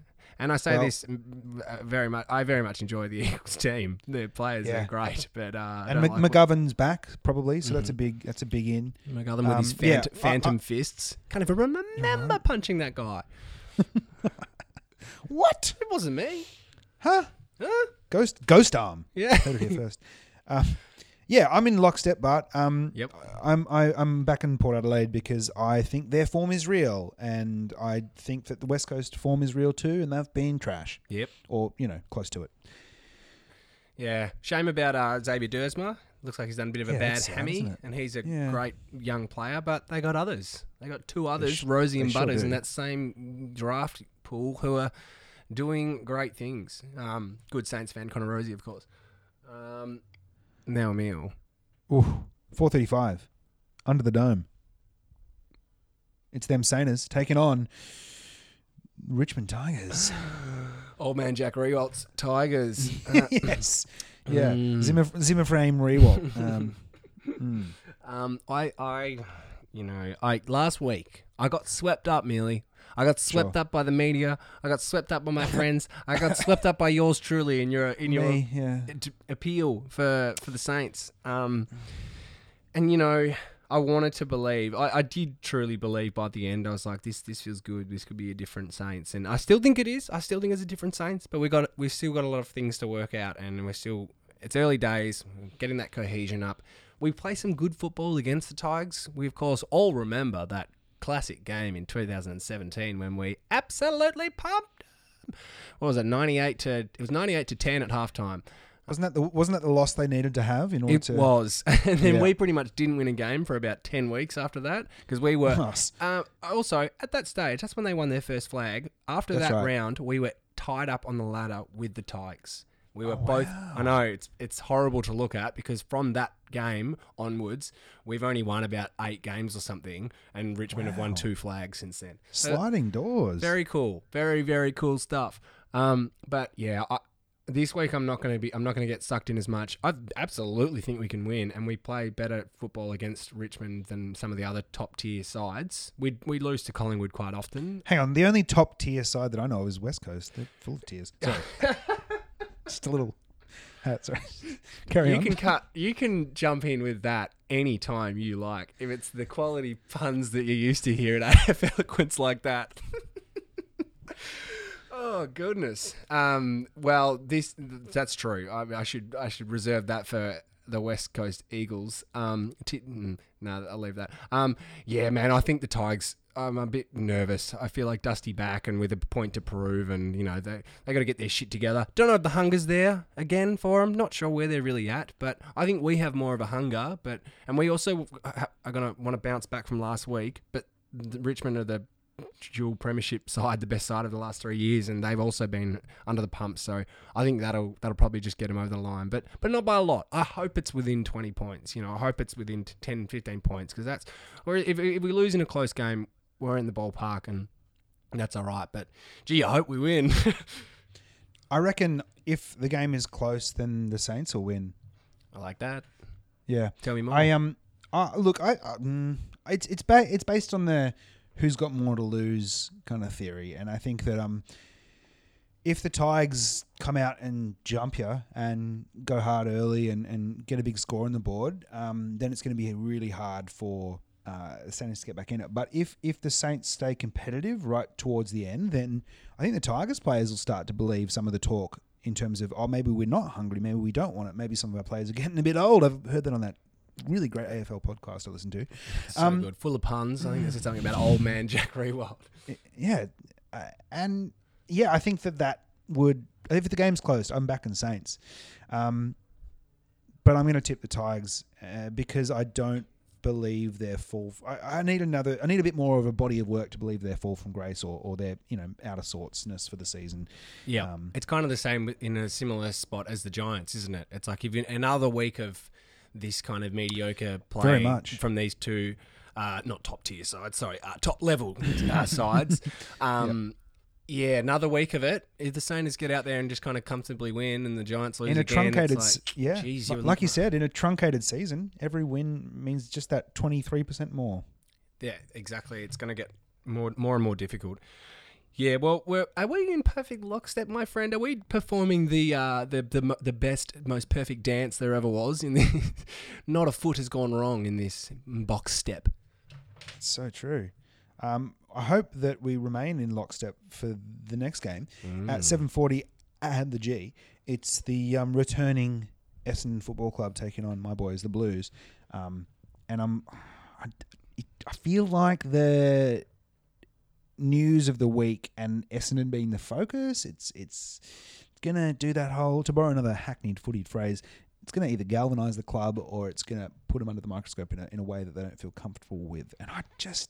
And I say Well- this uh, very much. I very much enjoy the Eagles team. The players Yeah. are great, but uh, And Mc- like McGovern's back probably, so Mm-hmm. that's a big that's a big in. McGovern with his Um, yeah, phant- I- phantom I- fists. Can't even remember punching that guy. What? It wasn't me. Huh? Huh? Ghost Ghost Arm. Yeah. Heard it here first. Um, yeah, I'm in lockstep, but um, Yep. I'm I, I'm back in Port Adelaide because I think their form is real, and I think that the West Coast form is real too, and they've been trash Yep. or you know close to it. Yeah. Shame about uh, Xavier Duursma. Looks like he's done a bit of a Yeah, bad sad, hammy, and he's a Yeah. great young player. But they got others. They got two others, sh- Rozee and sure Butters, in that same draft pool, who are doing great things. Um, good Saints fan, Connor Rozee, of course. Um, now Emil. Ooh, 435 under the dome. It's them Sainers taking on Richmond Tigers. Old man Jack Riewoldt's Tigers. Uh, yes. Yeah. Mm. Zimmer, Zimmer frame Riewoldt. Um, mm. Um, I, I, you know, I last week I got swept up, merely. I got swept Sure. up by the media. I got swept up by my friends. I got swept up by yours truly in your in your Me, yeah. appeal for for the Saints. Um, and you know, I wanted to believe. I, I did truly believe by the end. I was like, this this feels good. This could be a different Saints, and I still think it is. I still think it's a different Saints. But we got we've still got a lot of things to work out, and we're still. It's early days, getting that cohesion up. We play some good football against the Tigers. We of course all remember that classic game in 2017 when we absolutely pumped. What was it? 98 to it was 98 to 10 at halftime. Wasn't that the wasn't that the loss they needed to have in order It to It was, and then Yeah. we pretty much didn't win a game for about ten weeks after that because we were. Us. Uh, also, at that stage, that's when they won their first flag. After That's that right. round, we were tied up on the ladder with the Tigers. We were Oh, both. wow. I know it's it's horrible to look at because from that game onwards, we've only won about eight games or something, and Richmond have won two flags since then. Sliding doors. very cool, very very cool stuff. Um, but yeah, I, this week I'm not going to be. I'm not going to get sucked in as much. I absolutely think we can win, and we play better football against Richmond than some of the other top tier sides. We we lose to Collingwood quite often. Hang on, the only top tier side that I know of is West Coast. They're full of tears. Just a little hat, sorry. Carry You on. can cut. You can jump in with that any time you like. If it's the quality puns that you're used to hear at AF Eloquence like that. oh goodness. Um. Well, this that's true. I, I should I should reserve that for the West Coast Eagles. Um. T- mm, no, I'll leave that. Um. Yeah, man. I think the Tigers. I'm a bit nervous. I feel like Dusty back and with a point to prove, and you know they they got to get their shit together. Don't know if the hunger's there again for them. Not sure where they're really at, but I think we have more of a hunger. But and we also are gonna want to bounce back from last week. But Richmond are the dual premiership side, the best side of the last three years, and they've also been under the pump. So I think that'll that'll probably just get them over the line, but but not by a lot. I hope it's within 20 points. You know, I hope it's within 10, 15 points because that's or if, if we lose in a close game, we're in the ballpark and that's all right. But gee, I hope we win. I reckon if the game is close, then the Saints will win. I like that. Yeah. Tell me more. I um. Uh, look, I uh, mm, it's it's ba- it's based on the who's got more to lose kind of theory, and I think that um, if the Tigers come out and jump you and go hard early and, and get a big score on the board, um, then it's going to be really hard for uh, the Saints to get back in it. But if if the Saints stay competitive right towards the end, then I think the Tigers players will start to believe some of the talk in terms of oh maybe we're not hungry, maybe we don't want it, maybe some of our players are getting a bit old. I've heard that on that really great AFL podcast I listened to. so um, good, full of puns. I think this is something about old man Jack Riewoldt. Yeah, uh, and yeah, I think that that would if the game's closed, I'm back in Saints, um, but I'm going to tip the Tigers uh, because I don't believe their fall. I, I need another. I need a bit more of a body of work to believe their fall from grace or, or their you know out of sortsness for the season. Yeah, Um, it's kind of the same in a similar spot as the Giants, isn't it? It's like if you, another week of this kind of mediocre play Very much. from these two, uh, not top tier sides, sorry, uh, top level uh, sides. Um, Yeah, another week of it. If the Saints get out there and just kind of comfortably win, and the Giants lose in a again, truncated, like, yeah, geez, li- you're like you said, in a truncated season, every win means just that twenty three percent more. Yeah, exactly. It's going to get more, more and more difficult. Yeah, well, we're, are we in perfect lockstep, my friend? Are we performing the uh, the, the the best, most perfect dance there ever was? In the, not a foot has gone wrong in this box step. It's so true. Um, I hope that we remain in lockstep for the next game Mm. at seven forty at the G. It's the um, returning Essendon Football Club taking on my boys, the Blues, um, and I'm. I, I feel like the news of the week and Essendon being the focus. It's it's gonna do that whole to borrow another hackneyed footy phrase. It's gonna either galvanise the club or it's gonna put them under the microscope in a, in a way that they don't feel comfortable with. And I just,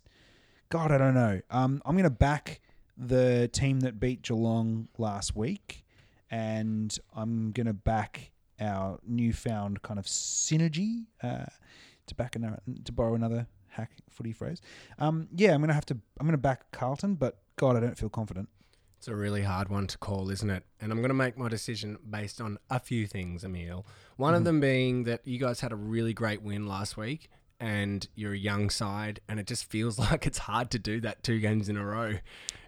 God, I don't know. Um, I'm gonna back the team that beat Geelong last week, and I'm gonna back our newfound kind of synergy. Uh, to back another, to borrow another hack footy phrase. Um, yeah, I'm gonna have to. I'm gonna back Carlton, but God, I don't feel confident. It's a really hard one to call, isn't it? And I'm going to make my decision based on a few things, Emil. One of them being that you guys had a really great win last week and you're a young side, and it just feels like it's hard to do that two games in a row.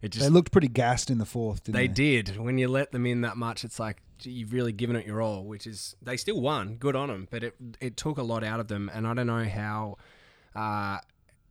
It just They looked pretty gassed in the fourth, didn't They they? did. When you let them in that much, it's like gee, you've really given it your all. Which is they still won. Good on them, but it it took a lot out of them, and I don't know how uh,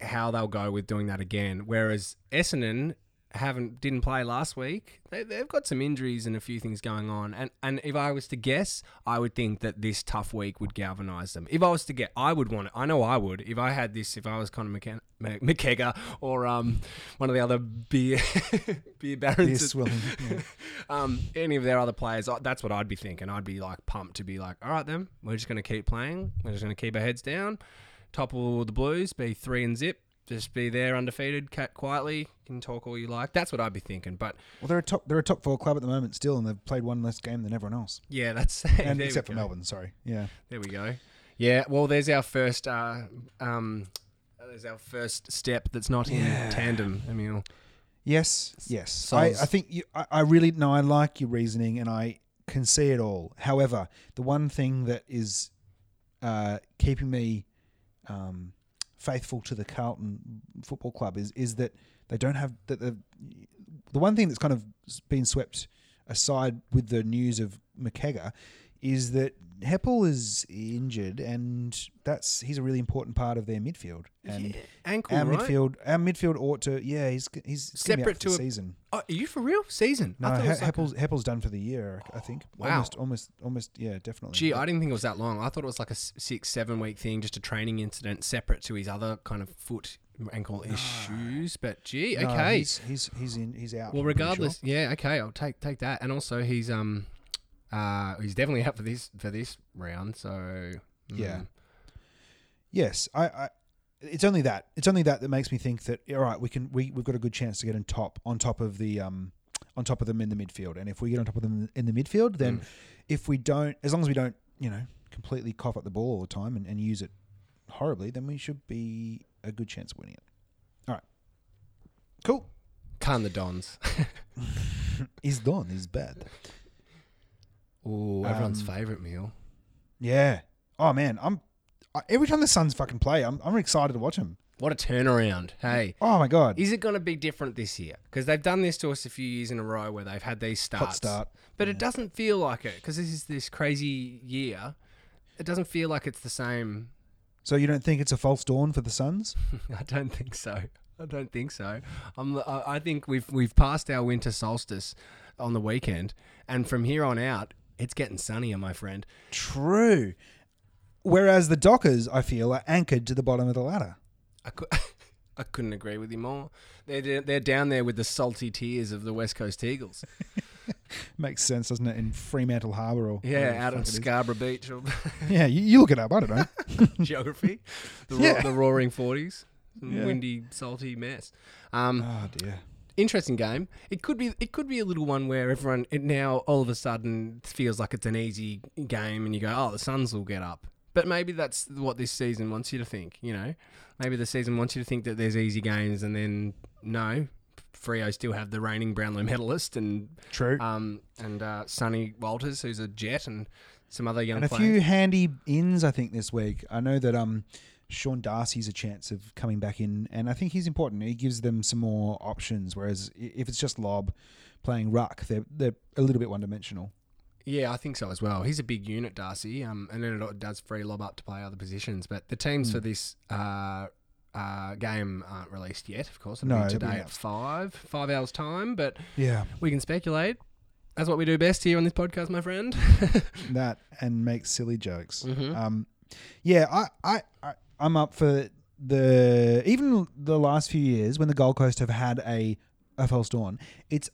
how they'll go with doing that again. Whereas Essendon haven't didn't play last week. They, they've got some injuries and a few things going on. And and if I was to guess, I would think that this tough week would galvanise them. If I was to get, I would want it. I know I would. If I had this, if I was Conor McKen- Mc- McKegger or um one of the other beer beer barons. Beer swilling, yeah. um, any of their other players, that's what I'd be thinking. I'd be like pumped to be like, all right, then we're just going to keep playing. We're just going to keep our heads down, topple the Blues, be three and zip, just be there undefeated, cat quietly, can talk all you like. That's what I'd be thinking. But Well, they're a top. They're a top four club at the moment still, and they've played one less game than everyone else, yeah, that's and except for. Melbourne. Sorry, yeah. There we go. Yeah, well, there's our first. Uh, um, there's our first step that's not in Yeah. tandem, Emil. Yes, yes. I, I think you, I, I really no. I like your reasoning, and I can see it all. However, the one thing that is uh, keeping me um, faithful to the Carlton Football Club is is that they don't have that the the one thing that's kind of been swept aside with the news of McKegger is that Heppell is injured, and that's he's a really important part of their midfield. And Ankle, our right? midfield, our midfield ought to, yeah, he's he's gonna be out Separate to a- season. Oh, are you for real? Season? No, I he- like a- Heppell's, Heppell's done for the year, I think. Wow. Almost, almost, almost, yeah, definitely. Gee, I didn't think it was that long. I thought it was like a six, seven week thing, just a training incident separate to his other kind of foot ankle issues. But gee, No, okay. he's, he's he's in he's out. well, regardless, sure. yeah, okay. I'll take take that. And also, he's um, uh, he's definitely out for this for this round. So mm, Yeah. Yes, I, I. It's only that. It's only that that makes me think that all right, we can we we've got a good chance to get on top on top of the um on top of them in the midfield. And if we get on top of them in the midfield, then Mm. if we don't, as long as we don't, you know, completely cough up the ball all the time and, and use it horribly, then we should be a good chance of winning it. All right, cool. Can the Dons. He's done. He's bad. Ooh, everyone's Um, favorite meal. Yeah. Oh man, I'm I, every time the Suns fucking play, I'm I'm excited to watch them. What a turnaround! Hey. Oh my god, Is it going to be different this year? Because they've done this to us a few years in a row where they've had these starts. hot start. But it doesn't feel like it because this is this crazy year. It doesn't feel like it's the same. So you don't think it's a false dawn for the Suns? I don't think so. I don't think so. I'm, I I think we've we've passed our winter solstice on the weekend, and from here on out, it's getting sunnier, my friend. True. Whereas the Dockers, I feel, are anchored to the bottom of the ladder. I, cou- I couldn't agree with you more. They're they're down there with the salty tears of the West Coast Eagles. Makes sense, doesn't it? In Fremantle Harbour or Yeah, out on fuck it is. Scarborough Beach or Yeah, you, you look it up. I don't know. geography. The, Yeah. ro- the roaring 40s. Yeah. Windy, salty mess. Um, oh dear. Interesting game. It could be it could be a little one where everyone it now all of a sudden feels like it's an easy game and you go, "Oh, the Suns will get up." But maybe that's what this season wants you to think, you know? Maybe the season wants you to think that there's easy games and then no, Freo still have the reigning Brownlow medalist and True. um and uh, Sonny Walters who's a jet and some other young and a players. few handy ins, I think, this week. I know that um, Sean Darcy's a chance of coming back in, and I think he's important. He gives them some more options. Whereas if it's just Lobb playing ruck, they're they're a little bit one dimensional. Yeah, I think so as well. He's a big unit, Darcy, um, and then it does free Lobb up to play other positions. But the teams Hmm. for this uh, uh, game aren't released yet, of course. It'll No, be it'll be today at five, five hours time. But Yeah, we can speculate. That's what we do best here on this podcast, my friend. that and make silly jokes. Mhm. Um, yeah, I, I, I, I'm up for the even the last few years when the Gold Coast have had a a false dawn. It's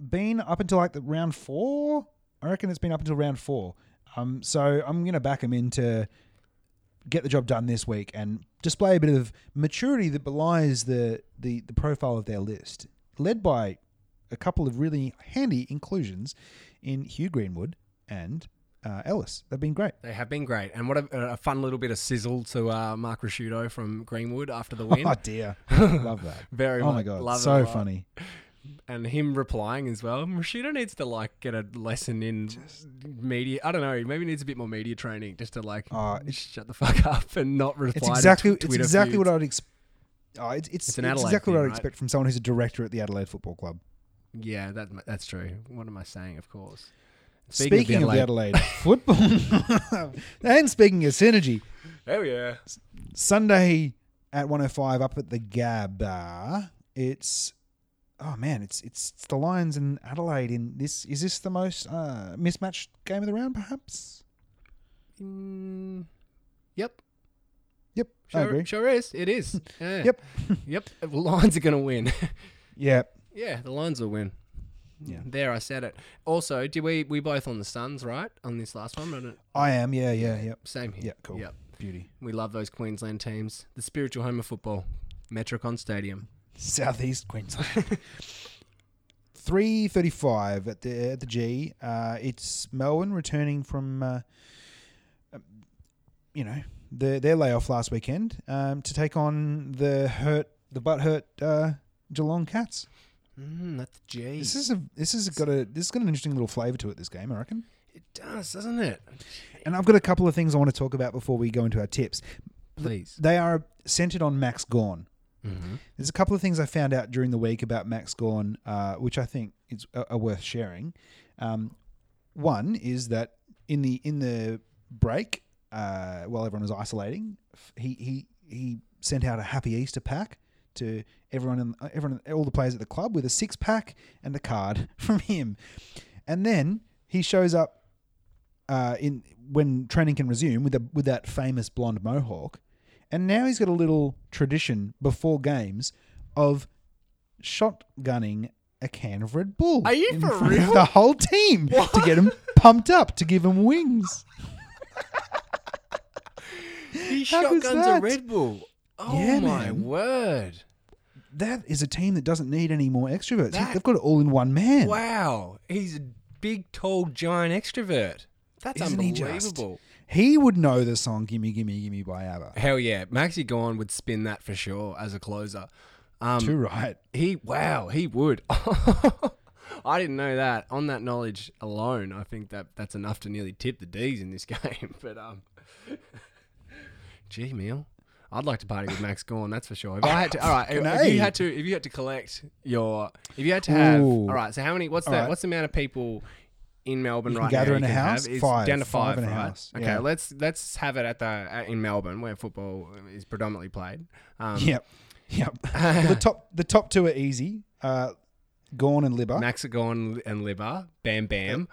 been up until like the round four. I reckon it's been up until round four. Um, so I'm gonna back them in to get the job done this week and display a bit of maturity that belies the the, the profile of their list, led by a couple of really handy inclusions in Hugh Greenwood and uh, Ellis. They've been great. they have been great, and what a, a fun little bit of sizzle to uh, Mark Ricciuto from Greenwood after the win. Oh dear, love that. Very oh my god, love it a so lot. funny. and him replying as well. Ricciuto needs to like get a lesson in media. I don't know. Maybe needs a bit more media training just to like Uh, shut the fuck up and not reply. It's exactly to it's Twitter exactly what feuds. I would expect. Oh, it's it's, It's an it's Adelaide exactly what thing, I'd right? expect from someone who's a director at the Adelaide Football Club. Yeah, that that's true. What am I saying? Of course. Speaking, of the Adelaide football, and speaking of synergy, oh yeah. Sunday at 105 up at the Gab. Gabba. It's oh man, it's it's, it's the Lions and Adelaide. In this, is this the most uh, mismatched game of the round? Perhaps. Mm, yep. Yep, I Sure, agree. sure is. It is. Yeah. Yep. yep. The Lions are going to win. Yeah, yeah, the Lions will win. Yeah. There, I said it. Also, did we we both on the Suns, right? On this last one, Wasn't it? I am. Yeah, yeah, yep. Same here. Yeah, cool. Yep. Beauty. We love those Queensland teams. The spiritual home of football, Metricon Stadium. Southeast Queensland. Three thirty-five at the at the G. Uh, it's Melbourne returning from, uh, uh, you know, the, their layoff last weekend um, to take on the hurt the butt hurt uh, Geelong Cats. Mm, that's G. This is a this has got a this has got an interesting little flavour to it. This game, I reckon. it does, doesn't it? And I've got a couple of things I want to talk about before we go into our tips. Please. They are centered on Max Gawn. Mm-hmm. There's a couple of things I found out during the week about Max Gawn, uh, which I think is are, are worth sharing. Um, one is that in the in the break, uh, while everyone was isolating, he he he sent out a happy Easter pack to everyone and everyone all the players at the club with a six pack and a card from him, and then he shows up uh, in when training can resume with a, with that famous blonde mohawk, and now he's got a little tradition before games of shotgunning a can of Red Bull. Are you in for front of real? The whole team to get them pumped up to give them wings. He How shotguns a? Red Bull. Oh Yeah, my man. word! That is a team that doesn't need any more extroverts. That- They've got it all in one man. Wow, he's a big, tall, giant extrovert. That's Isn't he just? unbelievable. He would know the song "Gimme Gimme Gimme" by ABBA. Hell yeah, Maxi Gawn would spin that for sure as a closer. Um, Too right. He wow, he would. I didn't know that. On that knowledge alone, I think that that's enough to nearly tip the D's in this game. But um, gee, meal. I'd like to party with Max Gawn, that's for sure. If I had to, all right. If, if you had to, if you had to collect your, if you had to have, Ooh. all right. So how many? What's All the right. what's the amount of people in Melbourne You can right gather now? in you a can house? Have? It's Five. down to Five five, in a right? house, Okay, yeah. let's let's have it at the at, in Melbourne where football is predominantly played. Um, Yep. Yep. well, the top the top two are easy. Uh, Gawn and Libba. Max Gawn and Libba, Bam Bam.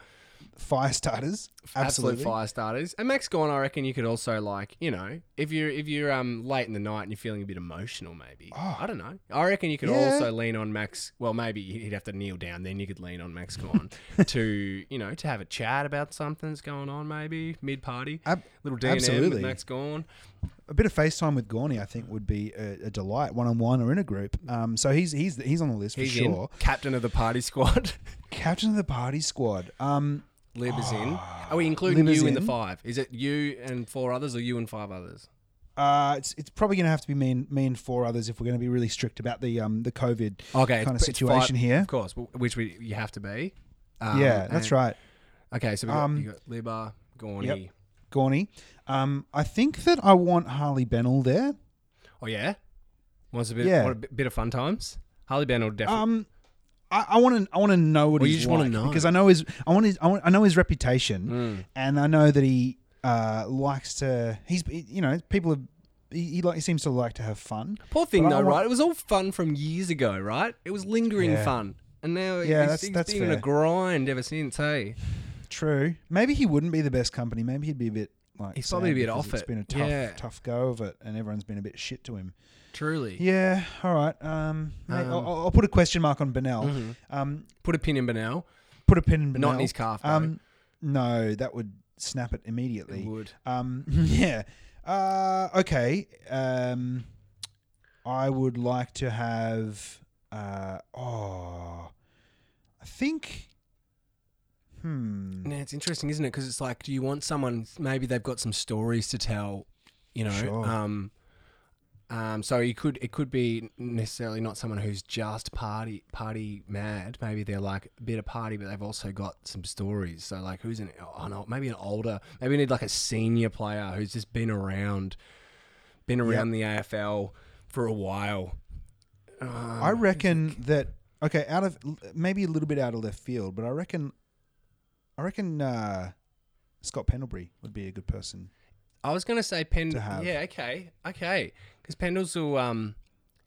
Fire starters. absolute fire starters. And Max Gawn, I reckon you could also like, you know, if you're if you're um late in the night and you're feeling a bit emotional, maybe. Oh. I don't know. I reckon you could Yeah. also lean on Max. Well, maybe he'd have to kneel down. Then you could lean on Max Gawn to you know to have a chat about something that's going on, maybe mid party, Ab- little D and M with absolutely. Max Gawn. a bit of FaceTime with Gawny, I think, would be a, a delight, one on one or in a group. Um, so he's he's he's on the list for He's sure. in, captain of the party squad. Captain of the party squad. Um, Lib is in. Are we including Lib is you in the in. five? Is it you and four others, or you and five others? uh, it's it's probably going to have to be me and me and four others if we're going to be really strict about the um the COVID Okay, kind of it's- it's situation five- here. Of course, w- which we you have to be. Um, yeah, that's and- right. Okay, so we got, Um, you got Libba, Gawny. Yep. Gawny. Um, I think that I want Harley Bennell there. Oh yeah, wants a bit, Yeah. want a bit, bit of fun times. Harley Bennell definitely. Um, I, want to I want to know what Well, you he's just wanna like know. because I know his I want his I, want, I know his reputation Mm. and I know that he uh likes to he's you know people have he, he like he seems to like to have fun. Poor thing but though, right? It was all fun from years ago, right? It was lingering Yeah. fun, and now Yeah, he's, that's- he's that's been in a grind ever since. Hey, True. Maybe he wouldn't be the best company. Maybe he'd be a bit like He's probably a bit off It's it. Has been a tough Yeah. tough go of it, and everyone's been a bit shit to him. truly. Yeah. All right. Um, Um, I'll, I'll put a question mark on Bennell. Mhm. Um, Put a pin in Bennell, put a pin in Bennell. not in his calf. Though. Um, no, that would snap it it immediately. would. Um, yeah. Uh, okay. Um, I would like to have. Uh, oh, I think. Hmm. Yeah, it's interesting, isn't it? Because it's like, do you want someone? Maybe they've got some stories to tell. You know. Sure. Um. Um. So you could. It could be necessarily not someone who's just party party mad. Maybe they're like a bit of party, but they've also got some stories. So like, who's an? Oh maybe an older. Maybe we need like a senior player who's just been around, been around the AFL for a while. Um, I reckon that. Okay, out of maybe a little bit out of left field, but I reckon. I reckon uh, Scott Pendlebury would be a good person. I was gonna say Pen. to. Yeah, okay, okay. Because Pendles will, um,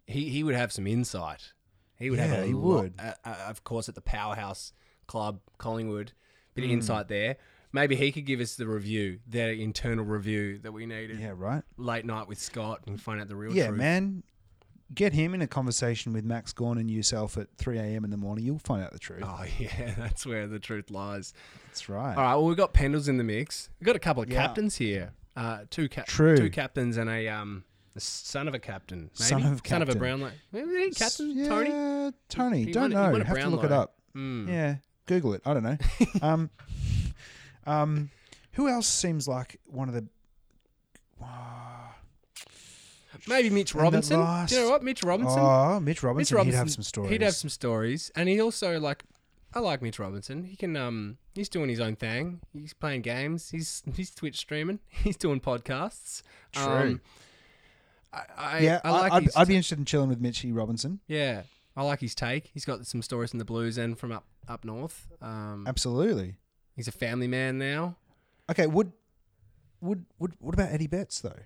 he he would have some insight. He would have Yeah, a he lot- would. uh, uh, of course, at the powerhouse club, Collingwood, bit of Hmm. insight there. Maybe he could give us the review, the internal review that we needed. Yeah, right. Late night with Scott and find out the real truth. Yeah, truth. man. Get him in a conversation with Max Gawn and yourself at 3 a.m. in the morning. You'll find out the truth. Oh yeah, that's where the truth lies. That's right. All right, well we've got Pendles in the mix. We've got a couple of Yeah. captains here. Uh, two cap- True. two captains and a um, son of a captain. Maybe? Son of a son of a captain. Brownlow. Maybe captain yeah, Tony. Tony. He Don't won- know. Have to look it up. Mm. Yeah, Google it. I don't know. um, um, who else seems like one of the? Maybe Mitch Robinson. Do you know what? Mitch Robinson. Oh, Mitch Robinson. Mitch He'd have some stories. He'd have some stories, and he also like. I like Mitch Robinson. He can. Um, he's doing his own thing. He's playing games. He's he's Twitch streaming. He's doing podcasts. True. Um, I, I, yeah, I like. I'd, I'd be interested in chilling with Mitchy Robinson. Yeah, I like his take. He's got some stories from the Blues and from up up north. Um, Absolutely. he's a family man now. Okay. Would would would what about Eddie Betts though?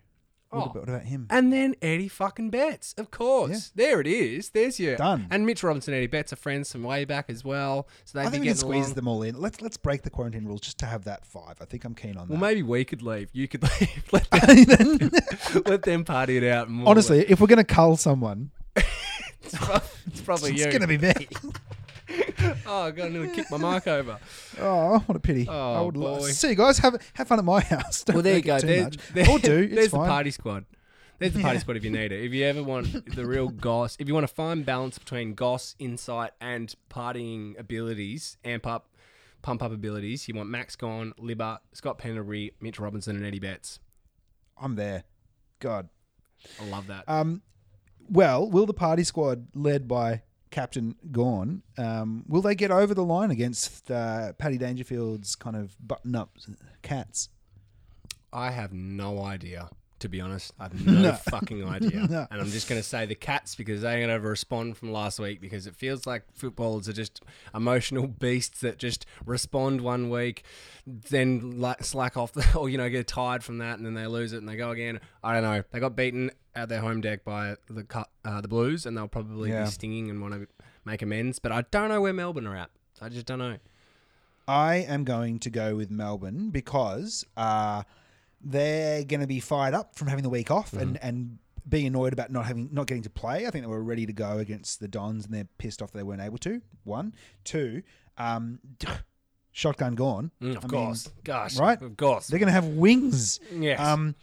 What, Oh. about, what about him? And then Eddie fucking Betts, of course. There it is. There's your Done. And Mitch Robinson and Eddie Betts are friends from way back as well. So they'd I be think we can squeeze along. them all in. Let's let's break the quarantine rules just to have that five. I think I'm keen on that. Well, maybe we could leave. You could leave. Let them, let them party it out more. Honestly, if we're gonna cull someone, it's, prob- it's probably it's you. gonna be me. oh, I got to kick my mic over. Oh, what a pity! Oh, I would love boy. see you guys have have fun at my house. Don't Well, there you go. too There's, much. there- Or do. It's there's fine. the party squad. There's the party Yeah. squad if you need it. If you ever want the real goss, if you want to find balance between goss, insight, and partying abilities, amp up, pump up abilities, you want Max Gawn, Libba, Scott Pendlebury, Mitch Robinson, and Eddie Betts. I'm there. God. I love that. Um, well, will the party squad led by Captain Gawn, um, will they get over the line against uh, Paddy Dangerfield's kind of button-up cats? I have no idea. To be honest, I have no, No. fucking idea. No. And I'm just going to say the Cats because they're going to respond from last week because it feels like footballers are just emotional beasts that just respond one week, then slack off, the, or you know get tired from that, and then they lose it and they go again. I don't know. They got beaten at their home deck by the uh, the Blues, and they'll probably Yeah. be stinging and want to make amends. But I don't know where Melbourne are at. I just don't know. I am going to go with Melbourne because uh, they're going to be fired up from having the week off and, and being annoyed about not having not getting to play. I think they were ready to go against the Dons and they're pissed off they weren't able to. One, two, um, shotgun Gawn. Mm, of I mean, course. Gosh. right? Of course. they're going to have wings. Yes. Um,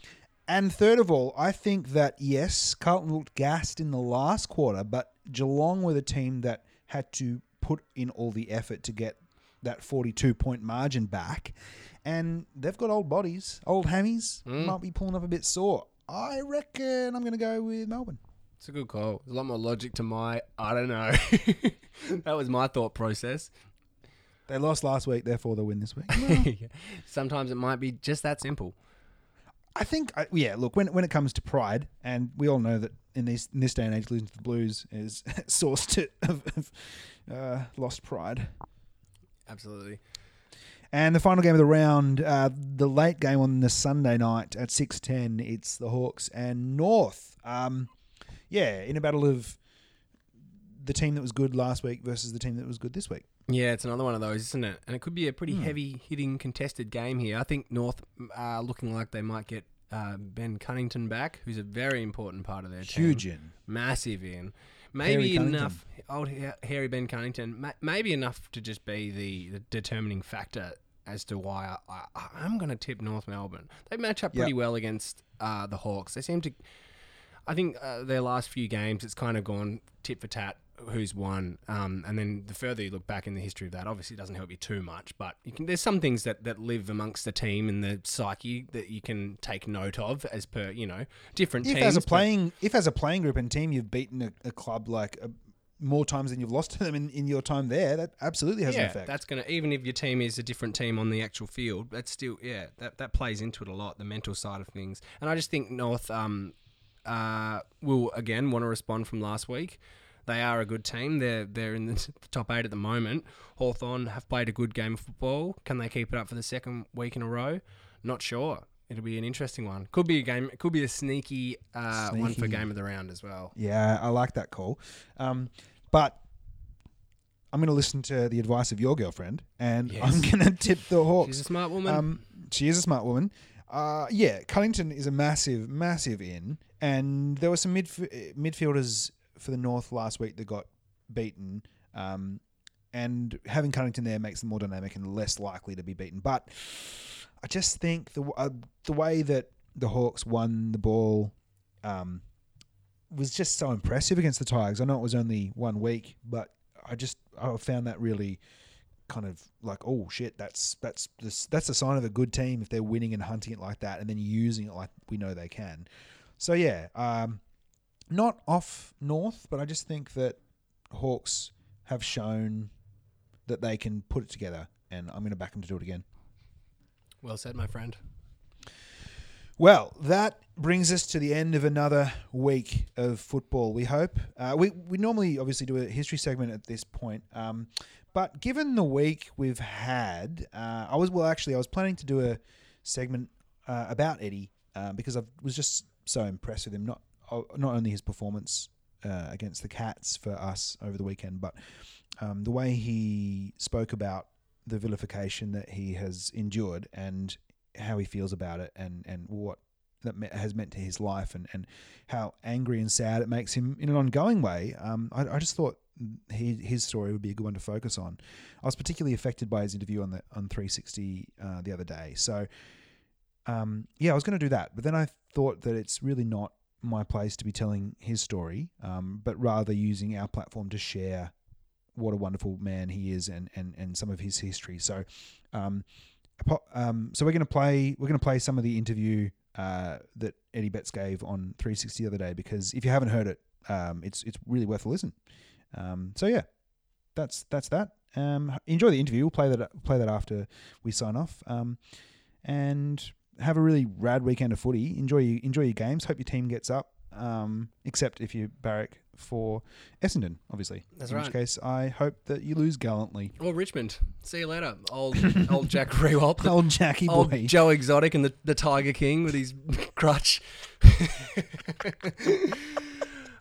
and third of all, I think that yes, Carlton looked gassed in the last quarter, but Geelong were the team that had to put in all the effort to get that 42 point margin back. And they've got old bodies, old hammies, mm. might be pulling up a bit sore. I reckon I'm going to go with Melbourne. It's a good call. There's a lot more logic to my. I don't know. that was my thought process. They lost last week, therefore they'll win this week. Sometimes it might be just that simple. I think, I, yeah. Look, when when it comes to pride, and we all know that in this in this day and age, losing to the Blues is source to of, of uh, lost pride. Absolutely. And the final game of the round, uh, the late game on the Sunday night at six ten. It's the Hawks and North. Um, yeah, in a battle of the team that was good last week versus the team that was good this week. Yeah, it's another one of those, isn't it? And it could be a pretty heavy hitting contested game here. I think North are looking like they might get uh, Ben Cunnington back, who's a very important part of their team. Huge in. massive in. Harry Maybe Cunnington. enough. Old Harry Ben Cunnington. ma- Maybe enough to just be the, the determining factor as to why I, I'm going to tip North Melbourne. They match up pretty Yep. well against uh, the Hawks. They seem to. I think uh, their last few games, it's kind of gone tit for tat. Who's won? Um, and then the further you look back in the history of that, obviously it doesn't help you too much. But you can, there's some things that, that live amongst the team and the psyche that you can take note of as per you know different If teams. as a playing, if as a playing group and team, you've beaten a, a club like uh more times than you've lost to them in, in your time there, that absolutely has an effect. that's gonna even if your team is a different team on the actual field, that's still yeah, that that plays into it a lot, the mental side of things. And I just think North um uh will again want to respond from last week. They are a good team. They're they're in the top eight at the moment. Hawthorn have played a good game of football. Can they keep it up for the second week in a row? Not sure. It'll be an interesting one. Could be a game. It could be a sneaky, uh, one for game of the round as well. Yeah, I like that call. Um, but I'm going to listen to the advice of your girlfriend, and Yes. I'm going to tip the Hawks. She's a smart woman. Um, she is a smart woman. Uh, yeah, Cunnington is a massive, massive in, and there were some midf- midfielders for the North last week that got beaten. Um, and having Cunnington there makes them more dynamic and less likely to be beaten. But I just think the uh, the way that the Hawks won the ball um, was just so impressive against the Tigers. I know it was only one week, but I just I found that really kind of like oh shit that's that's that's a sign of a good team if they're winning and hunting it like that and then using it like we know they can. So yeah, um, not off North, but I just think that Hawks have shown that they can put it together, and I'm going to back them to do it again. well said, my friend. Well, that brings us to the end of another week of football. We hope uh, we we normally obviously do a history segment at this point, um, but given the week we've had, uh, I was well actually I was planning to do a segment uh, about Eddie uh, because I was just so impressed with him. Not not only his performance uh, against the Cats for us over the weekend, but um, the way he spoke about the vilification that he has endured and how he feels about it and, and what that has meant to his life and, and how angry and sad it makes him in an ongoing way. Um, I, I just thought he, his story would be a good one to focus on. I was particularly affected by his interview on the on 360 uh, the other day. So, um, yeah, I was going to do that, but then I thought that it's really not my place to be telling his story, um, but rather using our platform to share what a wonderful man he is and, and, and some of his history. So, um, um, so we're to play we're to play some of the interview uh, that Eddie Betts gave on 360 the other day because if you haven't heard it, um, it's it's really worth a listen. Um, so yeah, that's that's that. Um, enjoy the interview. We'll play that play that after we sign off. Um, and have a really rad weekend of footy. Enjoy your, enjoy your games. Hope your team gets up. Um, except if you barrack for Essendon, obviously. That's In right. which case, I hope that you lose gallantly. Or Richmond. See you later, old old Jack Riewoldt, Old Jackie old boy. Joe Exotic and the, the Tiger King with his crutch.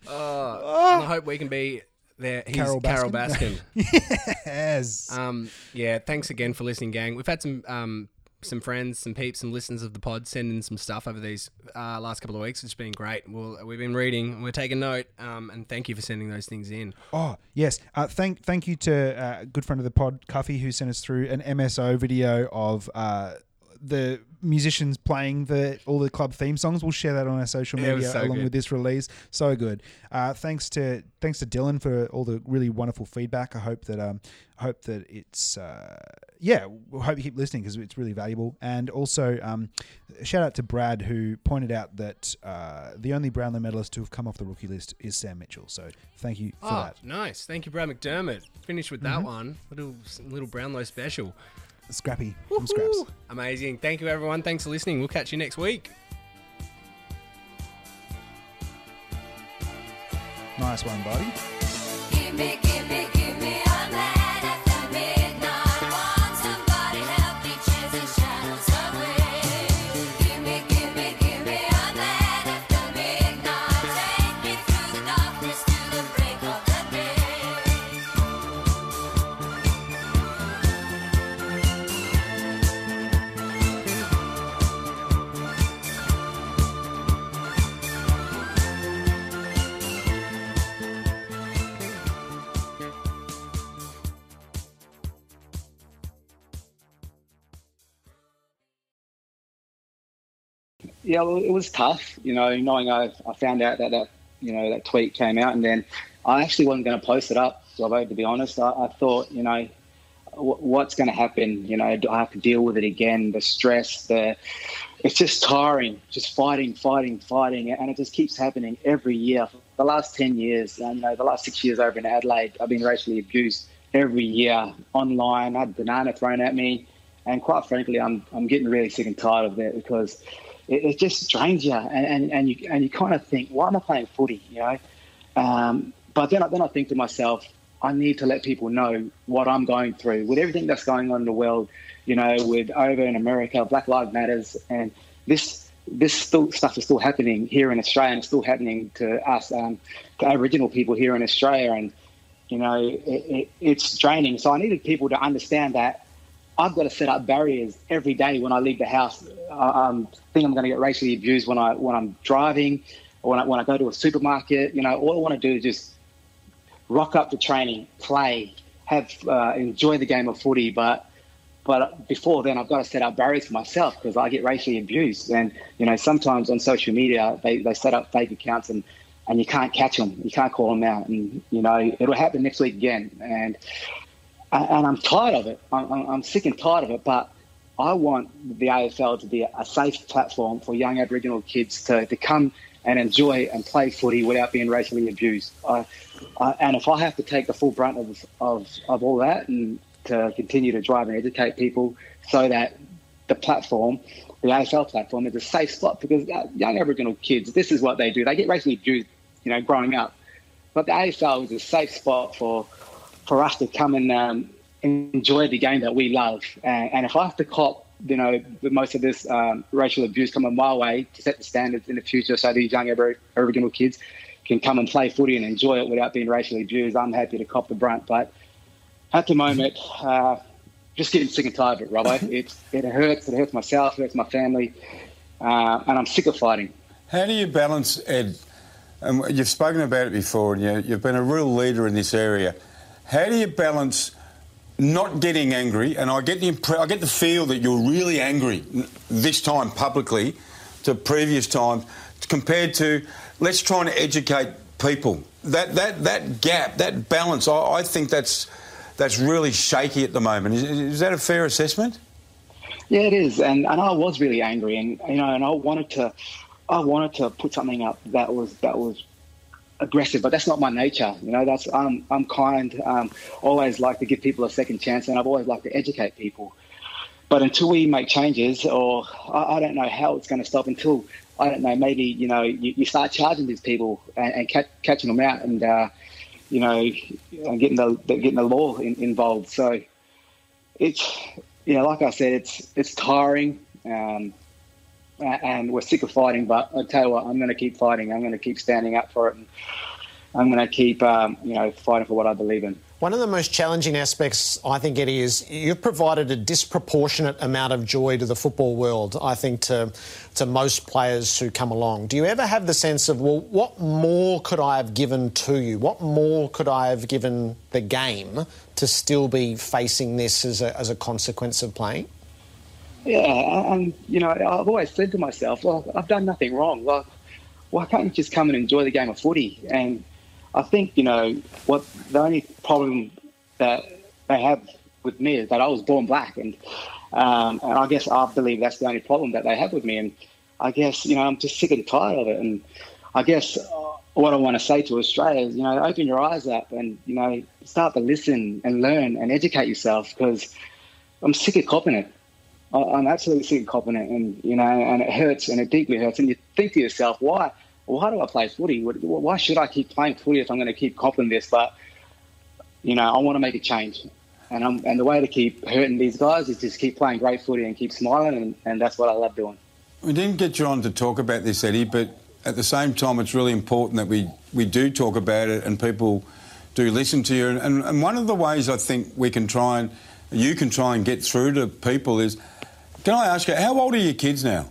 uh, I hope we can be There, he's Carole Carole Baskin? Baskin. Yes. Um, yeah, thanks again for listening, gang. We've had some um, some friends, some peeps, some listeners of the pod send in some stuff over these uh, last couple of weeks. It's been great. We'll, we've been reading, we're taking note, um, and thank you for sending those things in. Oh yes, uh, thank thank you to uh, a good friend of the pod, Cuffy, who sent us through an MSO video of uh, the musicians playing the all the club theme songs. We'll share that on our social Yeah, it media so along good. with this release. So good. Uh, thanks to thanks to Dylan for all the really wonderful feedback. I hope that um, I hope that it's uh, yeah. We hope you keep listening because it's really valuable. And also um, shout out to Brad who pointed out that uh, the only Brownlow medalist to have come off the rookie list is Sam Mitchell. So thank you for Oh, that. nice. Thank you, Brad McDermott. Finished with that one. Little little Brownlow special. Scrappy from Scraps. Amazing. Thank you, everyone. Thanks for listening. We'll catch you next week. Nice one, buddy. Give me, give me, yeah, well, it was tough, you know, knowing I, I found out that that you know that tweet came out, and then I actually wasn't going to post it up. Robbo, to be honest, I, I thought, you know, w- what's going to happen? You know, do I have to deal with it again? The stress, the it's just tiring, just fighting, fighting, fighting, and it just keeps happening every year. The last ten years, you know, the last six years over in Adelaide, I've been racially abused every year online. I had banana thrown at me, and quite frankly, I'm I'm getting really sick and tired of that because it, it just drains you, and, and, and you and you kind of think, why am I playing footy? You know, um, but then I, then I think to myself, I need to let people know what I'm going through with everything that's going on in the world. You know, with over in America, Black Lives Matters, and this this still stuff is still happening here in Australia, and it's still happening to us, um, to Aboriginal people here in Australia, and you know, it, it, it's draining. So I needed people to understand that I've got to set up barriers every day when I leave the house. I um, think I'm going to get racially abused when I when I'm driving, or when I, when I go to a supermarket. You know, all I want to do is just rock up to training, play, have uh, enjoy the game of footy. But but before then, I've got to set up barriers for myself because I get racially abused. And you know, sometimes on social media, they, they set up fake accounts and and you can't catch them, you can't call them out, and you know it'll happen next week again. And and I'm tired of it. I'm, I'm sick and tired of it. But I want the AFL to be a safe platform for young Aboriginal kids to, to come and enjoy and play footy without being racially abused. I, I, and if I have to take the full brunt of, of, of all that and to continue to drive and educate people so that the platform, the AFL platform, is a safe spot because uh, young Aboriginal kids, this is what they do. They get racially abused, you know, growing up. But the AFL is a safe spot for for us to come and um, enjoy the game that we love. And, and if I have to cop, you know, with most of this um, racial abuse coming my way to set the standards in the future so these young Aboriginal kids can come and play footy and enjoy it without being racially abused, I'm happy to cop the brunt. But at the moment, uh, just getting sick and tired of it, Robbo. it, it hurts. It hurts myself. It hurts my family. Uh, and I'm sick of fighting. How do you balance, Ed? And you've spoken about it before, and you, you've been a real leader in this area. How do you balance not getting angry? And I get the impre- I get the feel that you're really angry this time publicly to previous times compared to let's try and educate people. That that that gap, that balance, I, I think that's that's really shaky at the moment. Is, is that a fair assessment? Yeah, it is, and, and I was really angry, and you know, and I wanted to, I wanted to put something up that was that was aggressive, but that's not my nature. You know, that's I'm I'm kind. Um, always like to give people a second chance, and I've always liked to educate people. But until we make changes, or I, I don't know how it's going to stop until I don't know. Maybe you know you, you start charging these people and, and catch, catching them out, and uh, you know, and getting the getting the law in, involved. So it's you know, like I said, it's it's tiring, um, and we're sick of fighting. But I tell you what, I'm going to keep fighting. I'm going to keep standing up for it. And, I'm going to keep, um, you know, fighting for what I believe in. One of the most challenging aspects, I think, Eddie, is you've provided a disproportionate amount of joy to the football world, I think, to, to most players who come along. Do you ever have the sense of, well, what more could I have given to you? What more could I have given the game to still be facing this as a, as a consequence of playing? Yeah, I'm, you know, I've always said to myself, well, I've done nothing wrong. Like, why can't you just come and enjoy the game of footy? And I think, you know, what the only problem that they have with me is that I was born black. And, um, and I guess I believe that's the only problem that they have with me. And I guess, you know, I'm just sick and tired of it. And I guess what I want to say to Australia is, you know, open your eyes up and, you know, start to listen and learn and educate yourself because I'm sick of copping it. I'm absolutely sick of copping it, and you know, and it hurts, and it deeply hurts. And you think to yourself, why? Why do I play footy? Why should I keep playing footy if I'm going to keep copping this? But you know, I want to make a change, and I'm, and the way to keep hurting these guys is just keep playing great footy and keep smiling, and, and that's what I love doing. We didn't get you on to talk about this, Eddie, but at the same time, it's really important that we, we do talk about it and people do listen to you. And, and one of the ways I think we can try and you can try and get through to people is, can I ask you, how old are your kids now?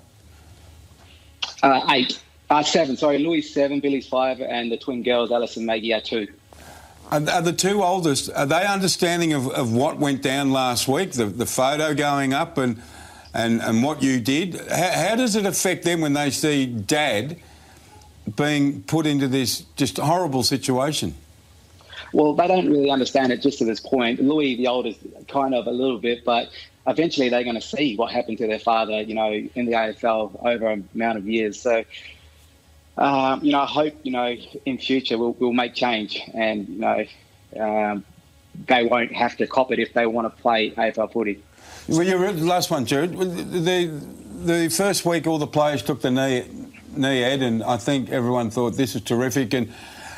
Uh, eight, uh, seven. Sorry, Louis seven, Billy's five, and the twin girls, Alice and Maggie, are two. Are, are the two oldest, are they understanding of, of what went down last week, the, the photo going up and, and, and what you did? How, how does it affect them when they see dad being put into this just horrible situation? Well, they don't really understand it just to this point. Louis, the oldest, kind of a little bit, but eventually they're going to see what happened to their father, you know, in the AFL over a amount of years. So, um, you know, I hope, you know, in future we'll, we'll make change and, you know, um, they won't have to cop it if they want to play AFL footy. Well, your last one, Jared. The, the, the first week, all the players took the knee, knee Ed, and I think everyone thought this is terrific. And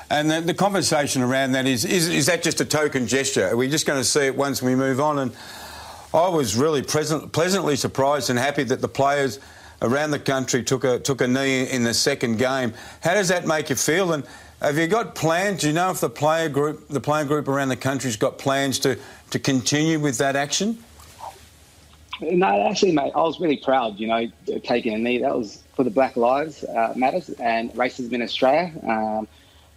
and the, the conversation around that is, is is that just a token gesture? Are we just going to see it once we move on? And I was really pleasantly surprised and happy that the players around the country took a took a knee in the second game. How does that make you feel? And have you got plans? Do you know if the player group, the player group around the country's got plans to to continue with that action? No, actually, mate, I was really proud, you know, taking a knee. That was for the Black Lives uh, Matters and racism in Australia. Um,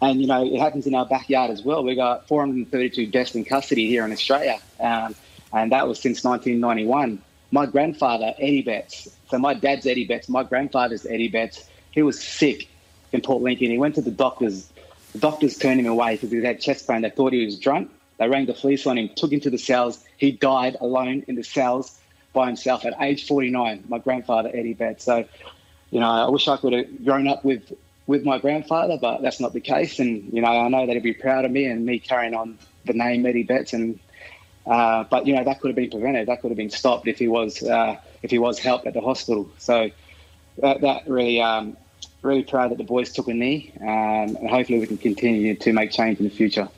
and, you know, it happens in our backyard as well. We got 432 deaths in custody here in Australia. Um, and that was since 1991. My grandfather, Eddie Betts, so my dad's Eddie Betts, my grandfather's Eddie Betts, he was sick in Port Lincoln. He went to the doctors. The doctors turned him away because he had chest pain. They thought he was drunk. They rang the police on him, took him to the cells. He died alone in the cells by himself at age 49, my grandfather, Eddie Betts. So, you know, I wish I could have grown up with, with my grandfather, but that's not the case. And, you know, I know that he'd be proud of me and me carrying on the name Eddie Betts. And, uh, but, you know, that could have been prevented. That could have been stopped if he was, uh, if he was helped at the hospital. So that, that really, um, really proud that the boys took a knee. Um, and hopefully we can continue to make change in the future.